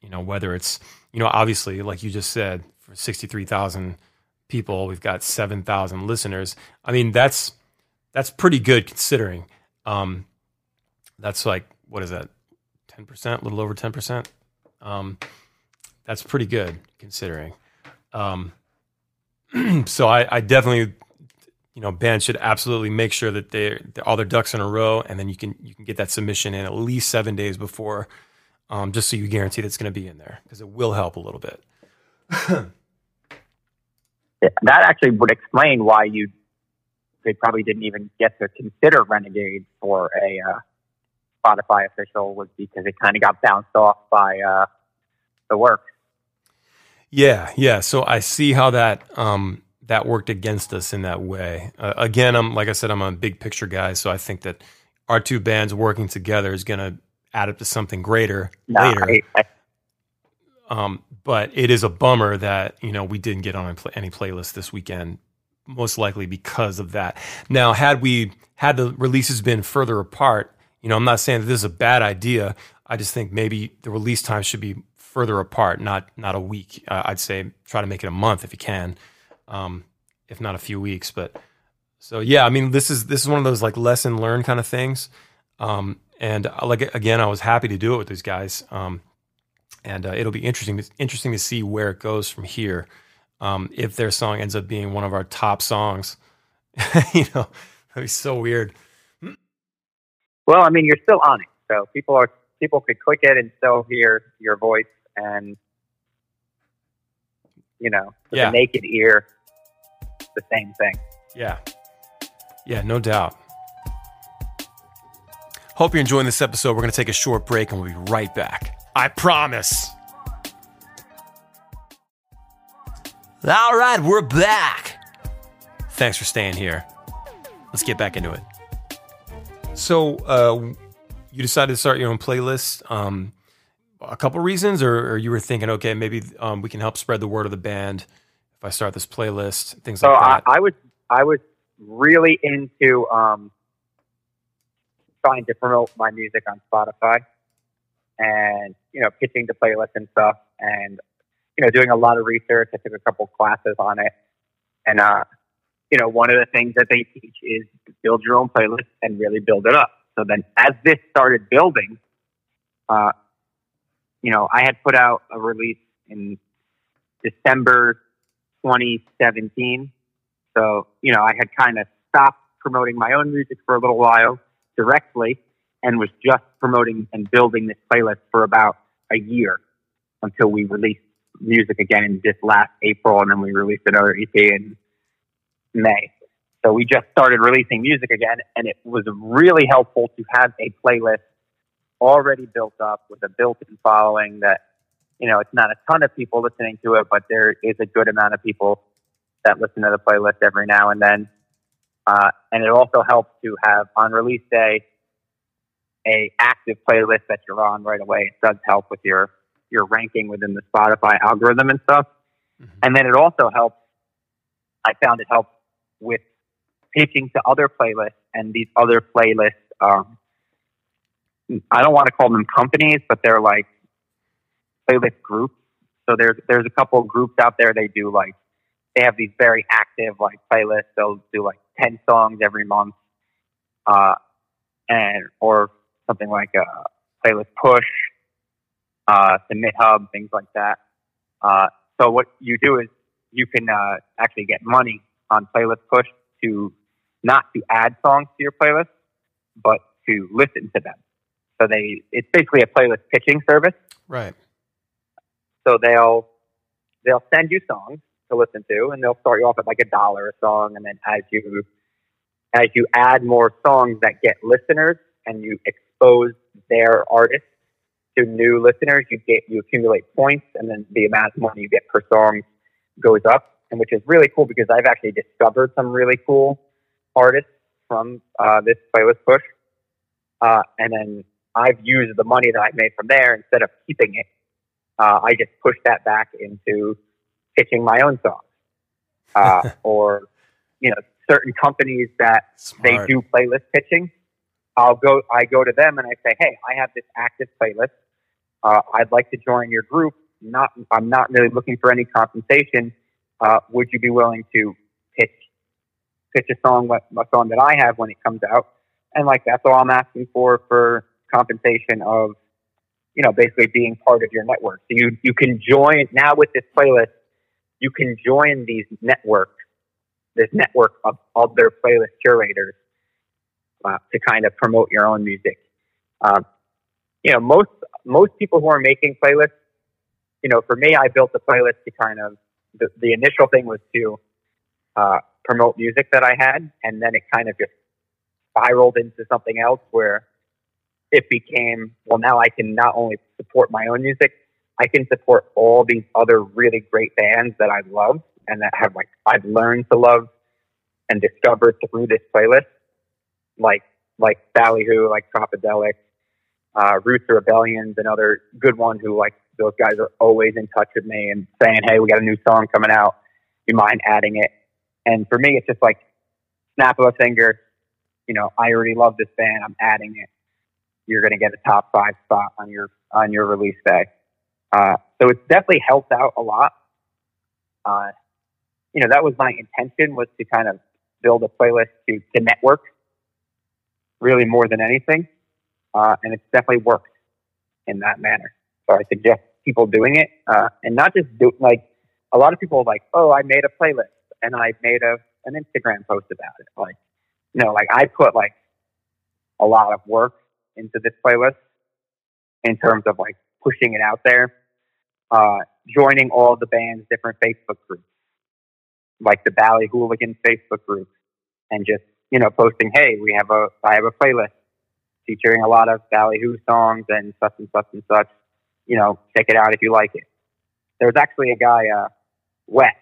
You know, whether it's you know, obviously, like you just said, for sixty three thousand people, we've got seven thousand listeners. I mean, that's that's pretty good considering. Um, that's like what is that? Ten percent, a little over ten percent. Um, that's pretty good considering. Um, so I, I definitely, you know, bands should absolutely make sure that they all their ducks in a row, and then you can you can get that submission in at least seven days before, um, just so you guarantee that's going to be in there because it will help a little bit. That actually would explain why you they probably didn't even get to consider Renegade for a uh, Spotify official was because it kind of got bounced off by uh, the work. Yeah, yeah. So I see how that um, that worked against us in that way. Uh, again, I'm like I said, I'm a big picture guy, so I think that our two bands working together is going to add up to something greater No, later. I, I, Um, but it is a bummer that you know we didn't get on any playlist this weekend, most likely because of that. Now, had we had the releases been further apart, you know, I'm not saying that this is a bad idea. I just think maybe the release time should be further apart, not not a week. Uh, I'd say try to make it a month if you can, um, if not a few weeks. But so yeah, I mean, this is this is one of those like lesson learned kind of things. Um, and uh, like again, I was happy to do it with these guys. Um, and uh, it'll be interesting interesting to see where it goes from here. Um, if their song ends up being one of our top songs, you know, that'd be so weird. well, I mean, you're still on it, so people are people could click it and still hear your voice, and you know, with Yeah. the naked ear, the same thing. Yeah, yeah, no doubt. Hope you're enjoying this episode. We're gonna take a short break and we'll be right back. I promise. All right, we're back. Thanks for staying here. Let's get back into it. So, uh, you decided to start your own playlist. Um, a couple reasons, or, or you were thinking, okay, maybe um, we can help spread the word of the band if I start this playlist, things So like that. I was I was really into um, trying to promote my music on Spotify, and you know, pitching the playlist and stuff, and you know, doing a lot of research. I took a couple classes on it, and uh, you know, one of the things that they teach is build your own playlist and really build it up. So then, as this started building, uh, you know, I had put out a release in December 2017. So, you know, I had kind of stopped promoting my own music for a little while directly and was just promoting and building this playlist for about a year until we released music again in this last April. And then we released another EP in May. So we just started releasing music again, and it was really helpful to have a playlist already built up with a built-in following that you know it's not a ton of people listening to it, but there is a good amount of people that listen to the playlist every now and then. Uh, and it also helps to have on release day a active playlist that you're on right away. It does help with your your ranking within the Spotify algorithm and stuff. Mhm. And then it also helps. I found it helps with pitching to other playlists, and these other playlists. Um, I don't want to call them companies, but they're like playlist groups. So there's there's a couple of groups out there. They do like they have these very active like playlists. They'll do like ten songs every month, uh, and or something like a playlist push, uh, Submit Hub, things like that. Uh, so what you do is you can uh, actually get money on playlist push to not to add songs to your playlist, but to listen to them. So they it's basically a playlist pitching service. Right. So they'll they'll send you songs to listen to, and they'll start you off at like a dollar a song, and then as you as you add more songs that get listeners and you expose their artists to new listeners, you get you accumulate points, and then the amount of money you get per song goes up, and which is really cool because I've actually discovered some really cool artists from uh, this playlist push, uh, and then I've used the money that I made from there instead of keeping it uh, I just push that back into pitching my own songs. Uh, or, you know, certain companies that Smart. they do playlist pitching. I'll go, I go to them and I say, Hey, I have this active playlist. Uh, I'd like to join your group. Not, I'm not really looking for any compensation. Uh, would you be willing to pitch, pitch a song, a song that I have when it comes out? And like, that's all I'm asking for, for compensation of, you know, basically being part of your network. So you, you can join now with this playlist, you can join these networks, this network of other playlist curators uh, to kind of promote your own music. Um, you know, most, most people who are making playlists, you know, for me, I built the playlist to kind of, the, the initial thing was to uh, promote music that I had, and then it kind of just spiraled into something else where it became well. Now I can not only support my own music, I can support all these other really great bands that I love and that have like I've learned to love and discovered through this playlist, like like Ballyhoo, like Tropidelic, uh, Roots of Rebellion's another good one who like those guys are always in touch with me and saying, Hey, we got a new song coming out. You mind adding it? And for me, it's just like snap of a finger. You know, I already love this band. I'm adding it. You're going to get a top five spot on your, on your release day. Uh, so it's definitely helped out a lot. Uh, you know, that was my intention was to kind of build a playlist to, to network really more than anything. Uh, and it's definitely worked in that manner. So I suggest people doing it, uh, and not just do like a lot of people like, oh, I made a playlist and I made a an Instagram post about it. Like, know, like I put like a lot of work into this playlist in terms of like pushing it out there, uh, joining all the band's different Facebook groups, like the Bally Hooligans Facebook group, and just you know posting, hey, we have a I have a playlist featuring a lot of Ballyhoo songs and such and such and such. You know, check it out if you like it. There was actually a guy, uh, Wes.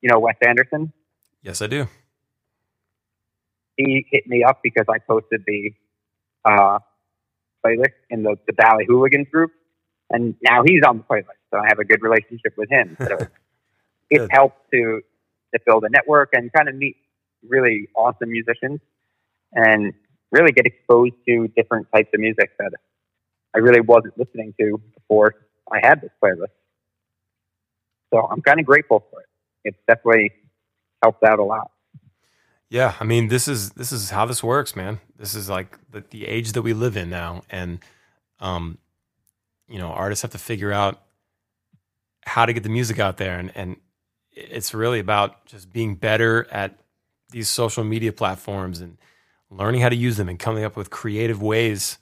You know Wes Anderson. Yes, I do. He hit me up because I posted the uh, playlist in the, the Bally Hooligans group, and now he's on the playlist. So I have a good relationship with him. So it helped to to build a network and kind of meet really awesome musicians and really get exposed to different types of music that I really wasn't listening to before I had this playlist. So I'm kind of grateful for it. It's definitely helped out a lot. Yeah, I mean, this is this is how this works, man. This is like the, the age that we live in now, and um, you know, artists have to figure out how to get the music out there, and and it's really about just being better at these social media platforms and learning how to use them and coming up with creative ways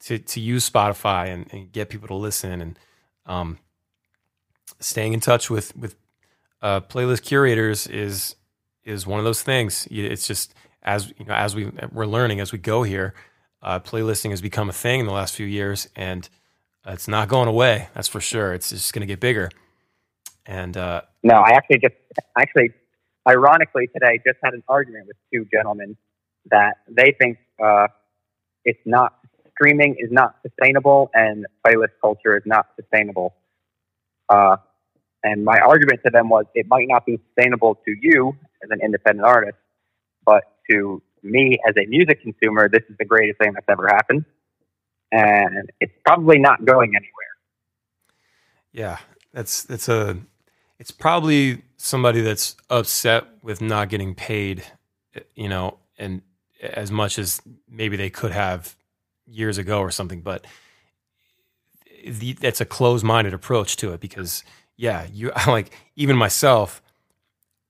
to to use Spotify and, and get people to listen and um, staying in touch with with uh, playlist curators is is one of those things. It's just as you know as we we're learning as we go here. Uh, playlisting has become a thing in the last few years, and it's not going away. That's for sure. It's just going to get bigger. And uh, no, I actually just actually, ironically, today just had an argument with two gentlemen that they think uh, it's not streaming is not sustainable and playlist culture is not sustainable. Uh, and my argument to them was it might not be sustainable to you as an independent artist, but to me as a music consumer, this is the greatest thing that's ever happened. And it's probably not going anywhere. Yeah, that's that's a it's probably somebody that's upset with not getting paid, you know, and as much as maybe they could have years ago or something, but the, that's a closed-minded approach to it because yeah, you like even myself,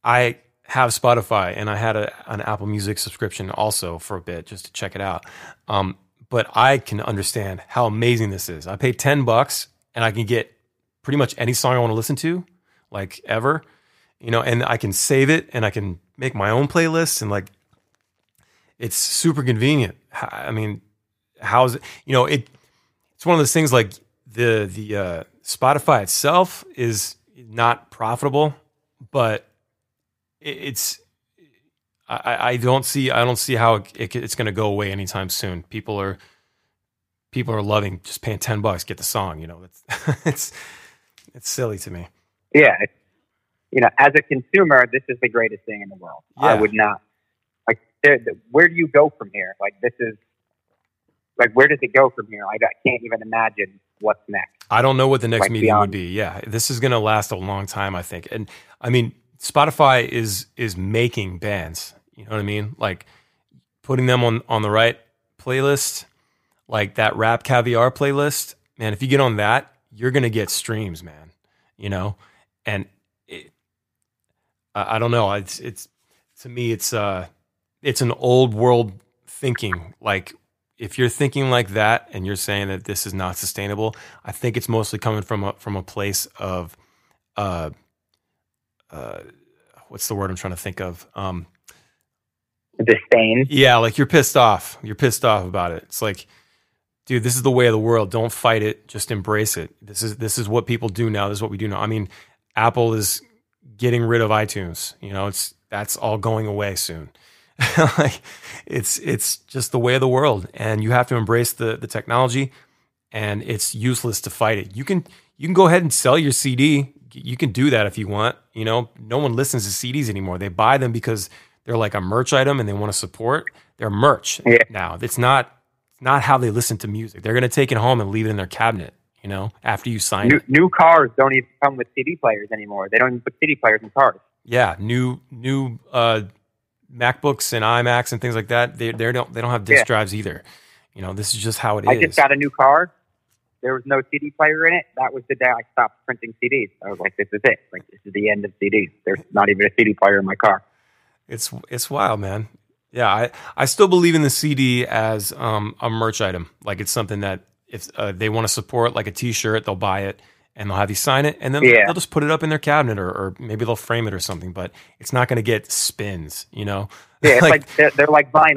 I have Spotify and I had a, an Apple Music subscription also for a bit just to check it out. Um, but I can understand how amazing this is. I pay 10 bucks and I can get pretty much any song I want to listen to, like ever, you know, and I can save it and I can make my own playlists and like it's super convenient. I mean, how's it, you know, it, it's one of those things like the, the, uh, Spotify itself is not profitable, but it's, I, I don't see, I don't see how it, it's going to go away anytime soon. People are, people are loving just paying 10 bucks, get the song, you know, it's, it's, it's silly to me. Yeah. You know, as a consumer, this is the greatest thing in the world. Yeah. I would not like, where do you go from here? Like this is like where does it go from here? I, I can't even imagine what's next. I don't know what the next like meeting beyond. would be. Yeah, this is going to last a long time, I think. And I mean, Spotify is is making bands. You know what I mean? Like putting them on on the right playlist, like that rap caviar playlist. Man, if you get on that, you're to get streams, man. You know, and it, I, I don't know. It's it's to me, it's uh it's an old world thinking. Like if you're thinking like that and you're saying that this is not sustainable, I think it's mostly coming from a from a place of uh uh what's the word I'm trying to think of? Um, Disdain. yeah, like you're pissed off. You're pissed off about it. It's like, dude, this is the way of the world. Don't fight it. Just embrace it. This is this is what people do now. This is what we do now. I mean, Apple is getting rid of iTunes. You know, it's that's all going away soon. like it's it's just the way of the world, and you have to embrace the the technology. And it's useless to fight it. You can you can go ahead and sell your CD. You can do that if you want. You know, no one listens to CDs anymore. They buy them because they're like a merch item and they want to support. They're merch Yeah. now. It's not it's not how they listen to music. They're gonna take it home and leave it in their cabinet. You know, after you sign New, it. new cars don't even come with CD players anymore. They don't even put CD players in cars. Yeah, new new uh, MacBooks and iMacs and things like that. They they don't they don't have disk Yeah. drives either. You know, this is just how it is. I just got a new car. There was no CD player in it. That was the day I stopped printing CDs. I was like, this is it. Like, this is the end of CDs. There's not even a CD player in my car. It's it's wild, man. Yeah, I, I still believe in the CD as um, a merch item. Like it's something that if uh, they want to support, like a T-shirt, they'll buy it and they'll have you sign it, and then Yeah. they'll just put it up in their cabinet, or, or maybe they'll frame it or something. But it's not going to get spins, you know. Yeah, it's like, they're, they're like vinyl.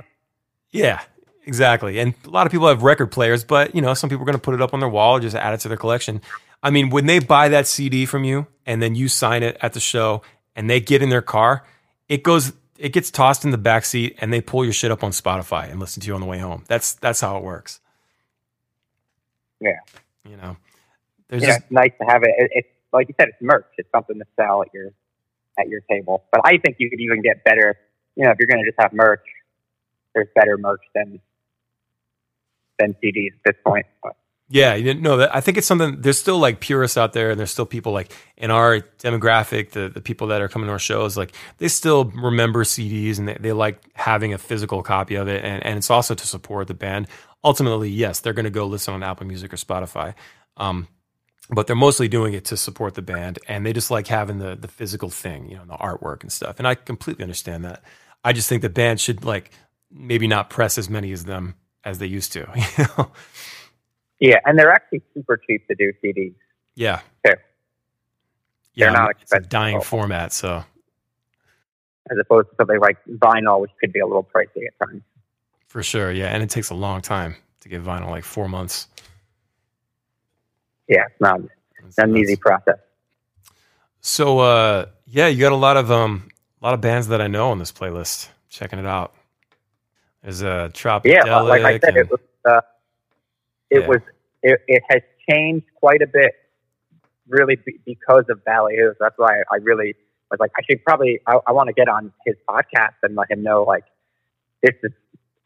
Yeah, exactly. And a lot of people have record players, but you know, some people are going to put it up on their wall or just add it to their collection. I mean, when they buy that CD from you and then you sign it at the show and they get in their car, it goes it gets tossed in the back seat and they pull your shit up on Spotify and listen to you on the way home. That's that's how it works. Yeah. You know. There's Yeah, just it's nice to have it. it. It's like you said, it's merch. It's something to sell at your at your table. But I think you could even get better. You know, if you're going to just have merch, there's better merch than than CDs at this point. Yeah, you know. I think it's something. There's still like purists out there, and there's still people like in our demographic, the the people that are coming to our shows, like they still remember CDs and they, they like having a physical copy of it, and and it's also to support the band. Ultimately, yes, they're going to go listen on Apple Music or Spotify, um, but they're mostly doing it to support the band, and they just like having the the physical thing, you know, the artwork and stuff. And I completely understand that. I just think the band should like maybe not press as many as them as they used to. You know? yeah, and they're actually super cheap to do CDs. Yeah. Too. Yeah, They're not expensive dying at format, so as opposed to something like vinyl, which could be a little pricey at times. for sure. Yeah, and it takes a long time to get vinyl, like four months. Yeah, it's not, It's not an easy process. So, uh, yeah, you got a lot of um, a lot of bands that I know on this playlist. Checking it out. There's a Tropidelic. Yeah, like I said, and- it was uh, it Yeah. was it, it has changed quite a bit, really be, because of Ballyhoo. That's why I, I really was like, I should probably I, I want to get on his podcast and let him know like this is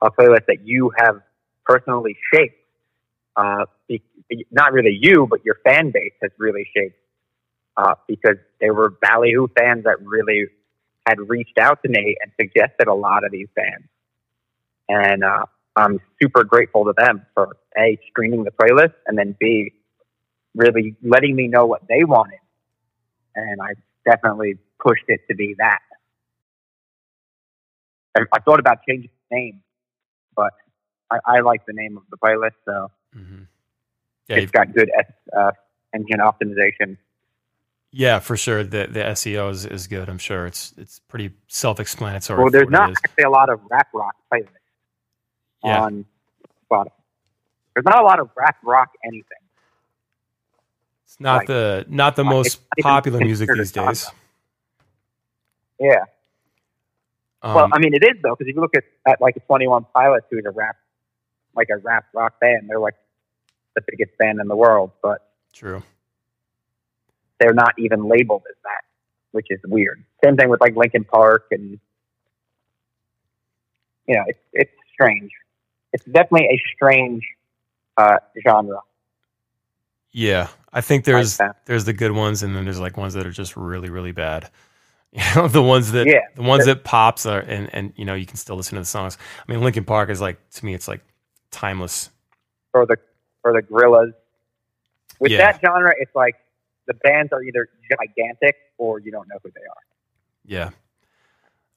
a playlist that you have personally shaped. Uh, be, not really you, but your fan base has really shaped. Uh, because there were Ballyhoo fans that really had reached out to Nate and suggested a lot of these bands. And uh, I'm super grateful to them for A, screening the playlist, and then B, really letting me know what they wanted. And I definitely pushed it to be that. I, I thought about changing the name, but I, I like the name of the playlist, so mm-hmm. Yeah, it's got good S, uh, engine optimization. yeah, for sure. The the SEO is, is good. I'm sure it's it's pretty self-explanatory. Well, there's not actually a lot of rap rock playlists Yeah. on Spotify. There's not a lot of rap rock anything. It's not like- the not the like, most popular music these days. Yeah. Um, well, I mean, it is though, because if you look at, at like a Twenty One Pilots, who's a rap, like a rap rock band, they're like the biggest band in the world, but true. they're not even labeled as that, which is weird. Same thing with like Linkin Park, and you know, it's it's strange. It's definitely a strange uh, genre. Yeah, I think there's that. there's the good ones, and then there's like ones that are just really really bad. You know, the ones that Yeah. the ones that pops are, and and you know you can still listen to the songs. I mean, Linkin Park is like to me, it's like timeless. or the or the Gorillaz. With Yeah. that genre, it's like the bands are either gigantic or you don't know who they are. Yeah,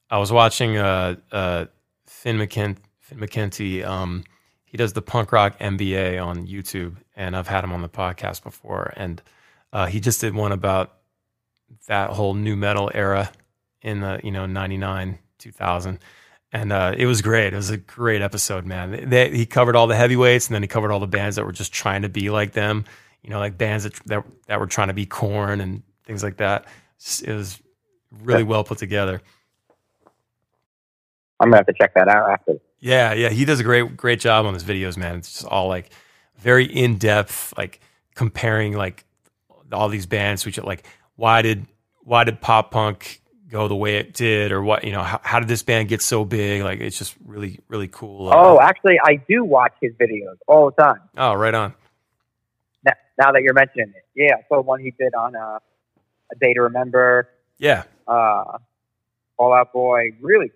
I was watching uh uh Finn McKen McKenty. Um, he does the punk rock MBA on YouTube, and I've had him on the podcast before, and uh, he just did one about that whole nu metal era in the you know '99, 2000, and uh, it was great. It was a great episode, man. They, he covered all the heavyweights, and then he covered all the bands that were just trying to be like them. You know, like bands that that, that were trying to be Korn and things like that. It was really well put together. I'm gonna have to check that out after. Yeah, yeah, he does a great great job on his videos, man. It's just all like very in depth, like comparing like all these bands. Which like why did why did pop punk go the way it did, or what you know how, how did this band get so big? Like it's just really really cool. Oh, actually, I do watch his videos all the time. Oh, right on. Now, now that you're mentioning it, yeah, so one he did on uh, a day to remember. Yeah. Uh, Fall Out Boy, really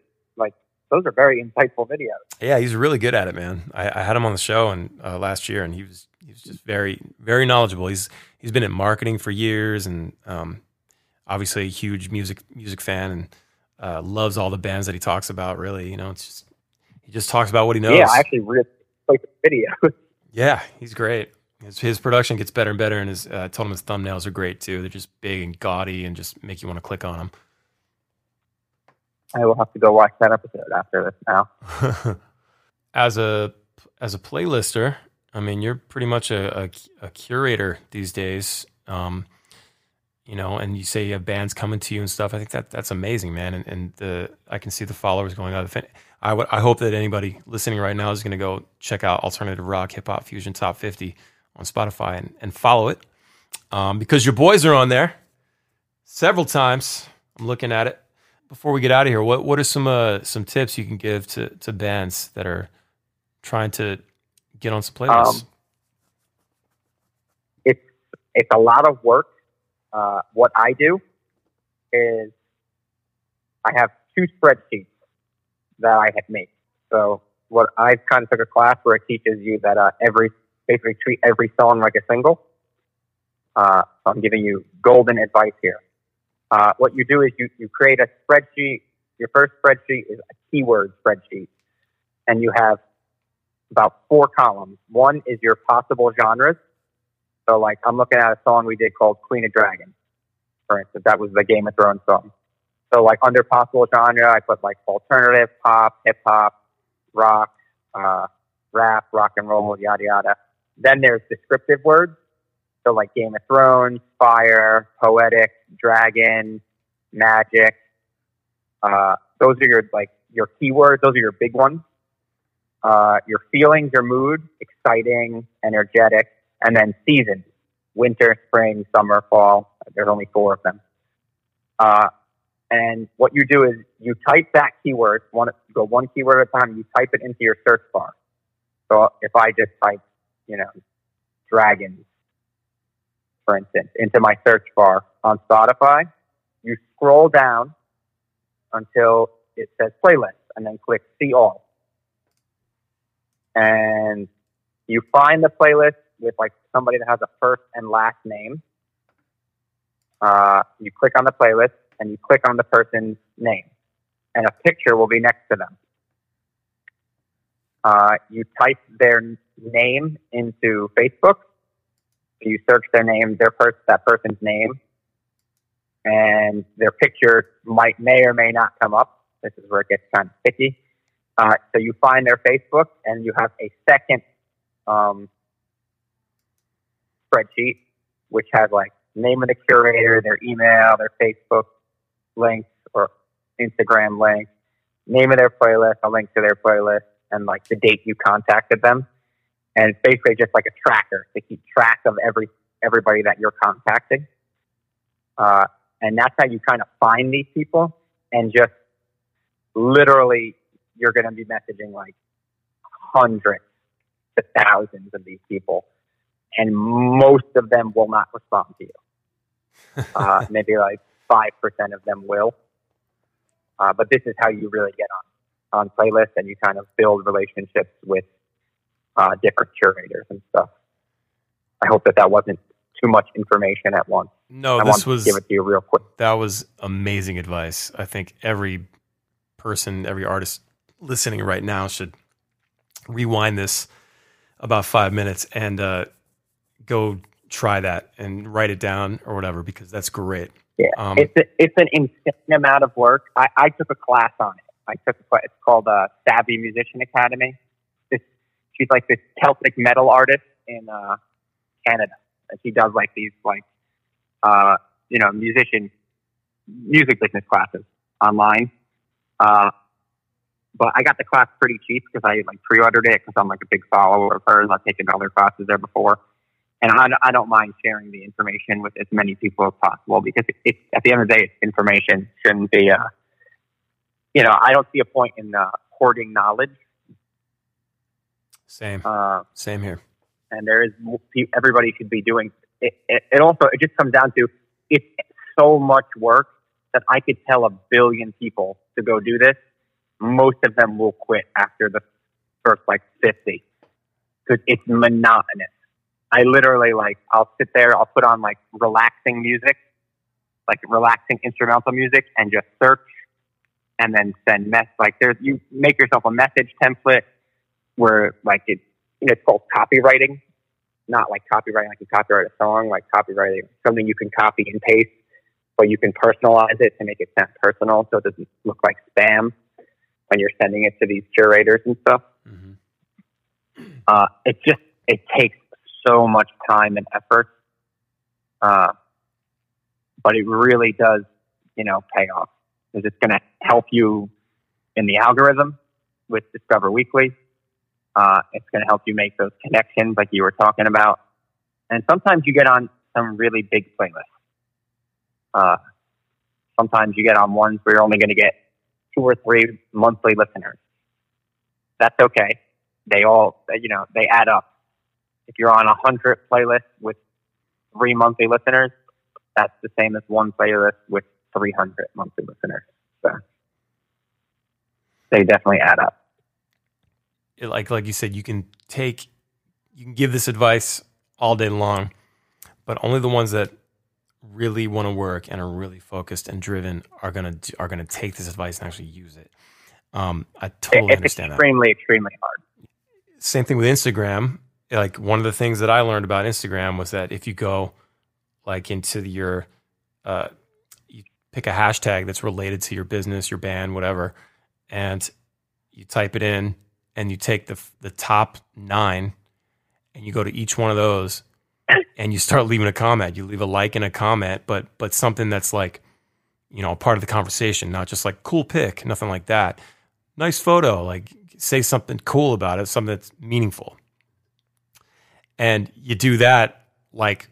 those are very insightful videos. Yeah, he's really good at it, man. I, I had him on the show and uh, last year, and he was he was just very very knowledgeable. He's he's been in marketing for years, and um, obviously a huge music music fan, and uh, loves all the bands that he talks about. Really, you know, it's just he just talks about what he knows. Yeah, I actually really like the video. yeah, he's great. His, his production gets better and better, and his uh, I told him his thumbnails are great too. They're just big and gaudy, and just make you want to click on them. I will have to go watch that episode after this now. as a as a playlister, I mean, you're pretty much a, a, a curator these days. Um, you know, and you say you have bands coming to you and stuff. I think that that's amazing, man. And, and the I can see the followers going up. If I would, I hope that anybody listening right now is going to go check out alternative rock, hip hop, fusion top fifty on Spotify and, and follow it um, because your boys are on there several times. I'm looking at it before we get out of here, what what are some uh, some tips you can give to to bands that are trying to get on some playlists? Um, it's it's a lot of work. Uh, what I do is I have two spreadsheets that I have made. So what I've kind of took a class where it teaches you that uh, every basically treat every song like a single. Uh, so I'm giving you golden advice here. Uh, what you do is you, you create a spreadsheet. Your first spreadsheet is a keyword spreadsheet, and you have about four columns. One is your possible genres. So, like, I'm looking at a song we did called Queen of Dragons, for instance. That was the Game of Thrones song. So, like, under possible genre, I put like alternative, pop, hip hop, rock, uh, rap, rock and roll, yada yada. Then there's descriptive words. So like Game of Thrones, fire, poetic, dragon, magic. Uh, those are your like your keywords. Those are your big ones. Uh, your feelings, your mood, exciting, energetic, and then seasons: winter, spring, summer, fall. There's only four of them. Uh, and what you do is you type that keyword. One, go one keyword at a time. You type it into your search bar. So if I just type, you know, dragons for instance, into my search bar on Spotify, you scroll down until it says playlist and then click see all. And you find the playlist with like somebody that has a first and last name. Uh, you click on the playlist and you click on the person's name and a picture will be next to them. Uh, you type their name into Facebook you search their name, their that person's name, and their picture might may or may not come up. This is where it gets kind of sticky. Uh, so you find their Facebook, and you have a second um, spreadsheet which has like name of the curator, their email, their Facebook links or Instagram links, name of their playlist, a link to their playlist, and like the date you contacted them and it's basically just like a tracker to keep track of every everybody that you're contacting. Uh, and that's how you kind of find these people, and just literally, you're going to be messaging like hundreds to thousands of these people, and most of them will not respond to you. Uh, maybe like five percent of them will. Uh, but this is how you really get on on playlists, and you kind of build relationships with uh, different curators and stuff. I hope that that wasn't too much information at once. No, I this was give it to you real quick. That was amazing advice. I think every person, every artist listening right now should rewind this about five minutes and uh, go try that and write it down or whatever because that's great. Yeah, Um, it's a, it's an insane amount of work. I, I took a class on it. I took a. It's called uh, Savvy Musician Academy. She's like this Celtic metal artist in uh, Canada, and she does like these like uh, you know musician music business classes online. Uh, but I got the class pretty cheap because I like pre-ordered it because I'm like a big follower of hers. I've taken other classes there before, and I, I don't mind sharing the information with as many people as possible because it, it, at the end of the day, it's information shouldn't be. Uh, you know, I don't see a point in uh, hoarding knowledge, Same, uh, same here. and there is everybody should be doing. It, it, it also it just comes down to it's so much work that I could tell a billion people to go do this. Most of them will quit after the first like fifty because it's monotonous. I literally like I'll sit there, I'll put on like relaxing music, like relaxing instrumental music, and just search, and then send mess. Like there's you make yourself a message template where like it you know, it's called copywriting, not like copywriting like you copyright a song, like copywriting something you can copy and paste, but you can personalize it to make it sound personal, so it doesn't look like spam when you're sending it to these curators and stuff. hmm Uh, it just it takes so much time and effort, uh, but it really does, you know, pay off because it's going to help you in the algorithm with Discover Weekly. Uh, it's going to help you make those connections, like you were talking about, and sometimes you get on some really big playlists. Uh, sometimes you get on ones where you're only going to get two or three monthly listeners. That's okay they all, you know, they add up. If you're on a hundred playlists with three monthly listeners, that's the same as one playlist with 300 monthly listeners. So they definitely add up. It- like like you said, you can take, you can give this advice all day long, but only the ones that really want to work and are really focused and driven are gonna are gonna take this advice and actually use it. Um, I totally it's understand that. extremely, extremely hard. same thing with Instagram. Like one of the things that I learned about Instagram was that if you go like into your, uh, you pick a hashtag that's related to your business, your band, whatever, and you type it in and you take the the top nine and you go to each one of those and you start leaving a comment. You leave a like and a comment, but but something that's like, you know, a part of the conversation, not just like cool pic, nothing like that. Nice photo, like say something cool about it, something that's meaningful. And you do that like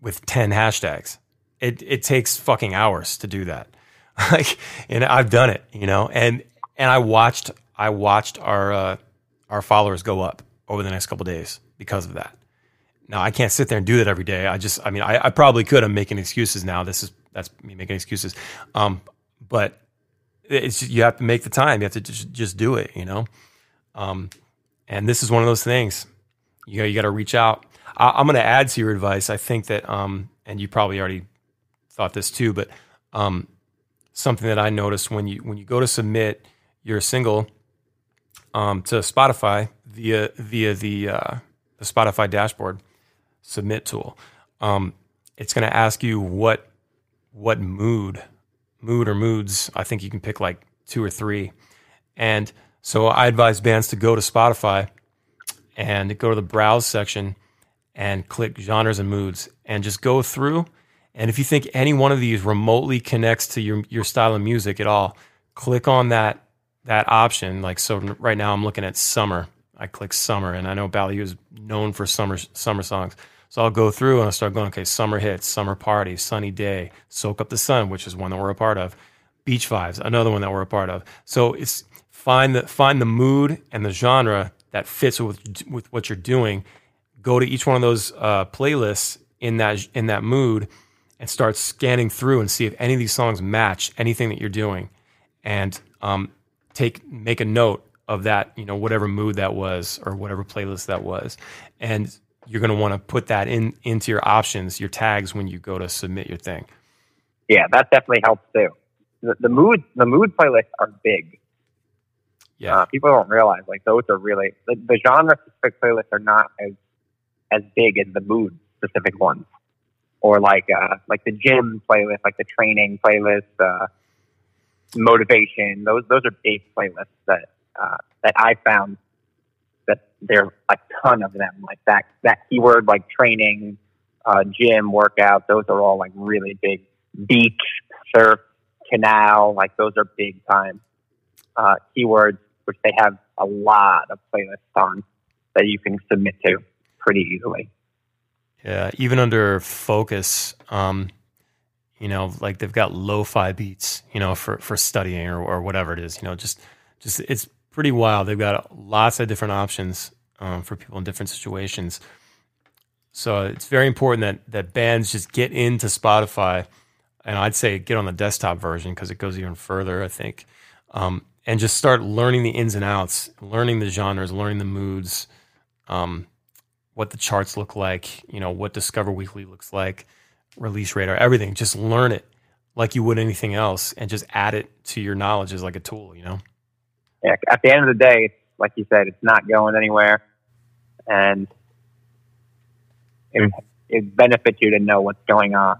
with 10 hashtags. It it takes fucking hours to do that. Like and I've done it, you know. And and I watched I watched our uh, our followers go up over the next couple days because of that. Now I can't sit there and do that every day. I just I mean I, I probably could. I'm making excuses now. This is that's me making excuses. Um, but it's you have to make the time. You have to just just do it. You know. Um, and this is one of those things. You know, you got to reach out. I, I'm going to add to your advice. I think that, um, and you probably already thought this too, but um, something that I noticed when you when you go to submit your single um, to Spotify via via the uh, the Spotify dashboard submit tool, um, it's going to ask you what what mood mood or moods. I think you can pick like two or three, and so I advise bands to go to Spotify and go to the browse section and click genres and moods and just go through. And if you think any one of these remotely connects to your your style of music at all, click on that that option. Like so, right now I'm looking at summer. I click summer, and I know Ballyhoo is known for summer summer songs. So I'll go through and I'll start going. Okay, summer hits, summer party, sunny day, soak up the sun, which is one that we're a part of. Beach vibes, another one that we're a part of. So it's find the find the mood and the genre that fits with with what you're doing. Go to each one of those uh, playlists in that in that mood and start scanning through and see if any of these songs match anything that you're doing, and um, take make a note of that. You know, whatever mood that was or whatever playlist that was, and you're going to want to put that in into your options, your tags when you go to submit your thing. Yeah, that definitely helps too. The, the mood, the mood playlists are big. Yeah, Uh, people don't realize like those are really the, the genre specific playlists are not as as big as the mood specific ones, or like uh, like the gym playlist, like the training playlist, uh, motivation. Those those are big playlists that uh, that I found that there's a ton of them. Like that that keyword, like training, uh, gym, workout. Those are all like really big. Beach, surf, canal. Like those are big time uh, keywords, which they have a lot of playlists on that you can submit to pretty easily. Yeah, even under focus, um, you know, like they've got lo-fi beats, you know, for for studying or, or whatever it is. You know, just just it's pretty wild. They've got lots of different options um, for people in different situations. So it's very important that that bands just get into Spotify, and I'd say get on the desktop version because it goes even further. I think, um, and just start learning the ins and outs, learning the genres, learning the moods. Um, what the charts look like, you know, what Discover Weekly looks like, Release Radar, everything. Just learn it like you would anything else and just add it to your knowledge as like a tool, you know? Yeah, at the end of the day, like you said, it's not going anywhere. And it, it benefits you to know what's going on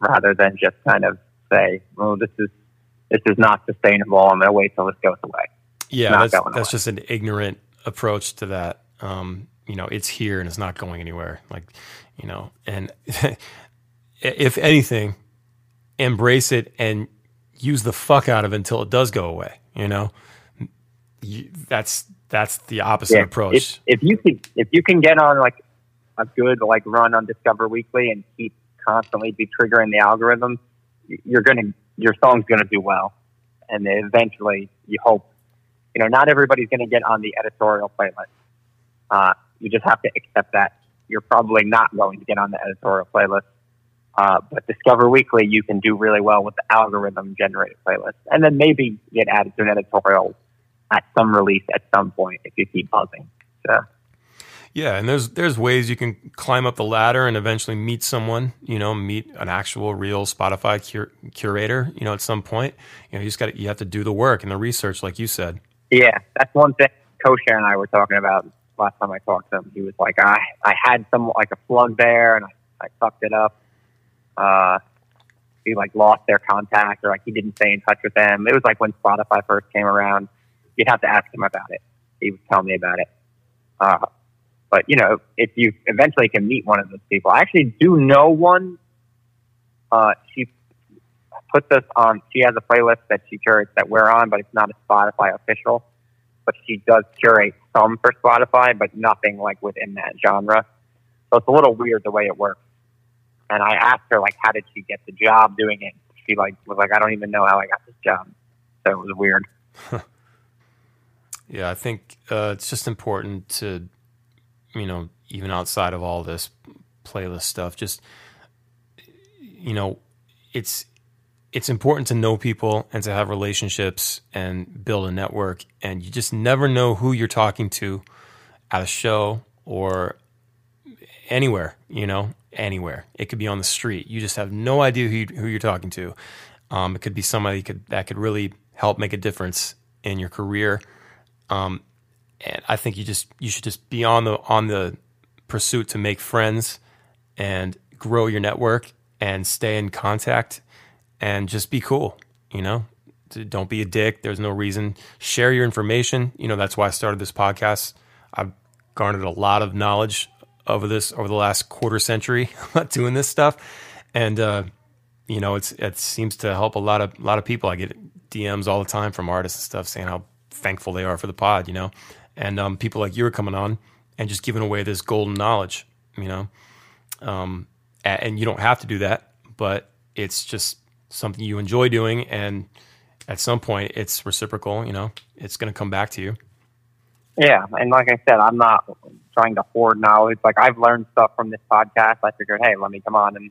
rather than just kind of say, well, this is, this is not sustainable. I'm going to wait till this goes away. Yeah, that's, that's away. just an ignorant approach to that. Um, you know it's here and it's not going anywhere like you know and if anything embrace it and use the fuck out of it until it does go away you know? That's that's the opposite yeah, approach. if, if, you can if you can get on like a good like run on discover weekly and keep constantly be triggering the algorithm you're gonna your song's gonna do well. And eventually you hope you know not everybody's gonna get on the editorial playlist. Uh, you just have to accept that you're probably not going to get on the editorial playlist. Uh, but Discover Weekly, you can do really well with the algorithm generated playlist, and then maybe get added to an editorial at some release at some point if you keep buzzing. So. Yeah, and there's there's ways you can climb up the ladder and eventually meet someone. You know, meet an actual real Spotify cur- curator. You know, at some point, you know, you just got you have to do the work and the research, like you said. Yeah, that's one thing. Kosha and I were talking about last time I talked to him, he was like, I, I had some, like a plug there and I, I fucked it up. Uh, he like lost their contact or like he didn't stay in touch with them. It was like when Spotify first came around, you'd have to ask him about it. He would tell me about it. Uh, but you know, if you eventually can meet one of those people, I actually do know one. Uh, she puts us on. She has a playlist that she curates that we're on, but it's not a Spotify official but she does curate some for Spotify, but nothing like within that genre. So it's a little weird the way it works. And I asked her like, how did she get the job doing it? She like was like, I don't even know how I got this job. So it was weird. yeah, I think uh, it's just important to, you know, even outside of all this playlist stuff, just you know, it's it's important to know people and to have relationships and build a network. And you just never know who you're talking to at a show or anywhere, you know, anywhere. It could be on the street. You just have no idea who, you, who you're talking to. Um, it could be somebody could, that could really help make a difference in your career. Um, and I think you just you should just be on the on the pursuit to make friends and grow your network and stay in contact and just be cool, you know? Don't be a dick. There's no reason. Share your information. You know, that's why I started this podcast. I've garnered a lot of knowledge over this over the last quarter century doing this stuff. And uh, you know, it's it seems to help a lot of a lot of people. I get DMs all the time from artists and stuff saying how thankful they are for the pod, you know. And um, people like you are coming on and just giving away this golden knowledge, you know. Um, and you don't have to do that, but it's just something you enjoy doing and at some point it's reciprocal you know it's going to come back to you yeah and like i said i'm not trying to hoard knowledge. Like i've learned stuff from this podcast. I figured hey let me come on and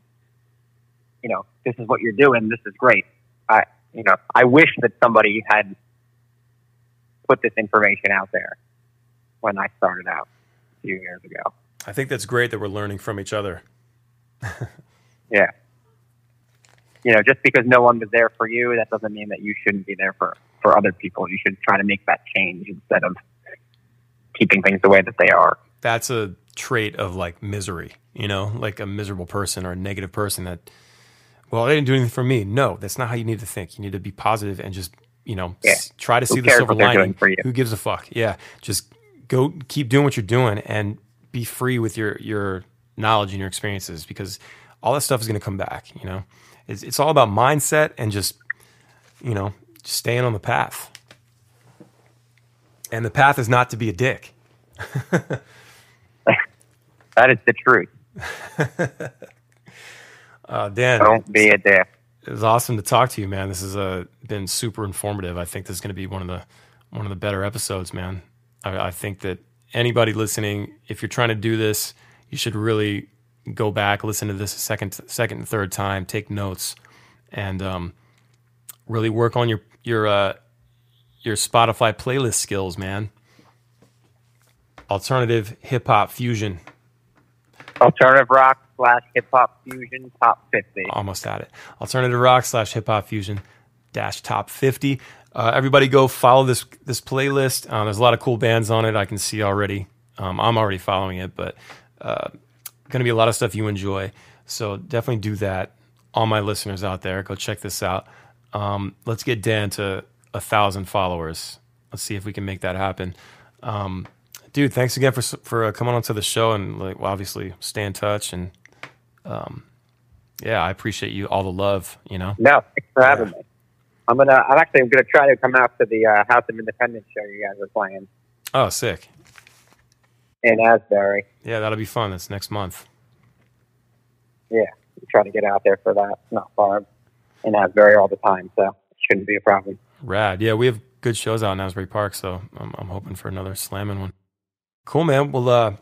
you know this is what you're doing. This is great. I you know i wish that somebody had put this information out there when i started out a few years ago. I think that's great that we're learning from each other. Yeah. You know, just because no one was there for you, that doesn't mean that you shouldn't be there for, for other people. You should try to make that change instead of keeping things the way that they are. That's a trait of like misery, you know, like a miserable person or a negative person that, well, they didn't do anything for me. No, that's not how you need to think. You need to be positive and just, you know, Yeah. s- try to Who see the silver what they're doing lining. Who gives a fuck? Yeah. Just go keep doing what you're doing and be free with your, your knowledge and your experiences because all that stuff is going to come back, you know, it's, it's all about mindset and just, you know, just staying on the path. And the path is not to be a dick. That is the truth. Uh, Dan, Don't be a dick. it was awesome to talk to you, man. This has uh, been super informative. I think this is going to be one of the one of the better episodes, man. I, I think that anybody listening, if you're trying to do this, you should really go back, listen to this a second, second and third time, take notes, and um, really work on your your uh, your Spotify playlist skills, man. Alternative hip hop fusion, Alternative rock slash hip hop fusion top 50. almost at it. Alternative rock slash hip hop fusion dash top 50. Uh, everybody go follow this this playlist. Um, there's a lot of cool bands on it. I can see already. Um, I'm already following it, but uh, going to be a lot of stuff you enjoy. So definitely do that. All my listeners out there, go check this out. Um, let's get Dan to a thousand followers. Let's see if we can make that happen. Um, dude, thanks again for for uh, coming onto the show and like well, obviously stay in touch and um, yeah, I appreciate you all the love. You know, No, thanks for having me. I'm gonna. I'm actually gonna try to come out to the uh, House of Independence show you guys are playing oh sick. in Asbury. Yeah, that'll be fun. That's next month. Yeah, try to get out there for that. It's not far in Asbury all the time, so it shouldn't be a problem. Rad. Yeah, we have good shows out in Asbury Park, so I'm, I'm hoping for another slamming one. Cool, man. Well, uh,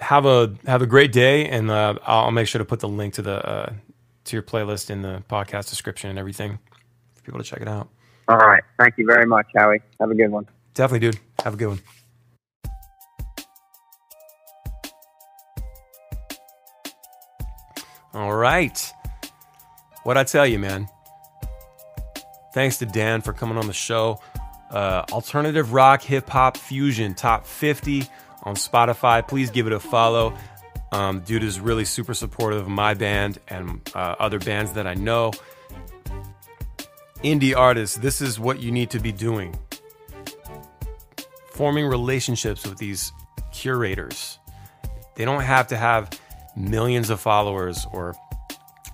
have a have a great day, and uh, I'll make sure to put the link to the uh, to your playlist in the podcast description and everything for people to check it out. All right. Thank you very much, Howie. Have a good one. Definitely, dude. Have a good one. All right. What I tell you, man. Thanks to Dan for coming on the show. Uh, alternative rock, hip hop, fusion, top 50 on Spotify. Please give it a follow. Um, dude is really super supportive of my band and uh, other bands that I know. Indie artists, this is what you need to be doing forming relationships with these curators. They don't have to have millions of followers or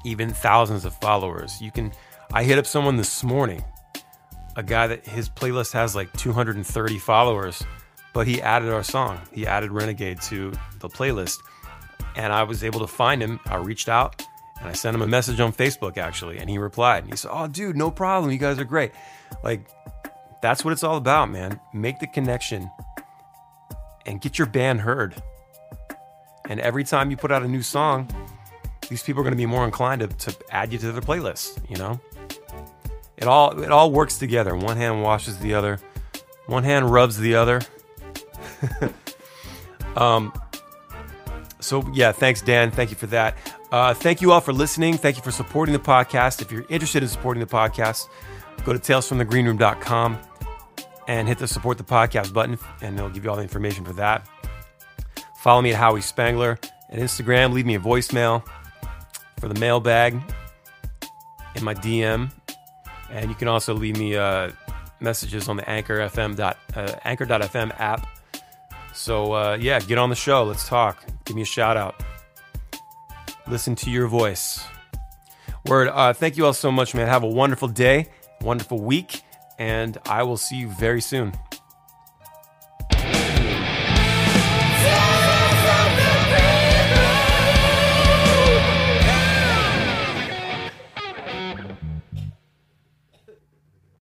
even thousands of followers. You can I hit up someone this morning, a guy that his playlist has like 230 followers, but he added our song. He added Renegade to the playlist. And I was able to find him. I reached out and I sent him a message on Facebook actually, and he replied. And he said, "Oh, dude, no problem. You guys are great." Like that's what it's all about, man. Make the connection and get your band heard. And every time you put out a new song, these people are going to be more inclined to, to add you to their playlist, you know? It all it all works together. One hand washes the other. One hand rubs the other. um so yeah, thanks Dan. Thank you for that. Uh, thank you all for listening. Thank you for supporting the podcast. If you're interested in supporting the podcast, go to talesfromthegreenroom.com and hit the support the podcast button, and they'll give you all the information for that. Follow me at Howie Spangler at Instagram. Leave me a voicemail for the mailbag in my DM, and you can also leave me uh, messages on the Anchor FM dot uh, Anchor.fm app. So uh, yeah, get on the show. Let's talk. Give me a shout out. Listen to your voice. Word. Uh, thank you all so much, man. Have a wonderful day, wonderful week, and I will see you very soon.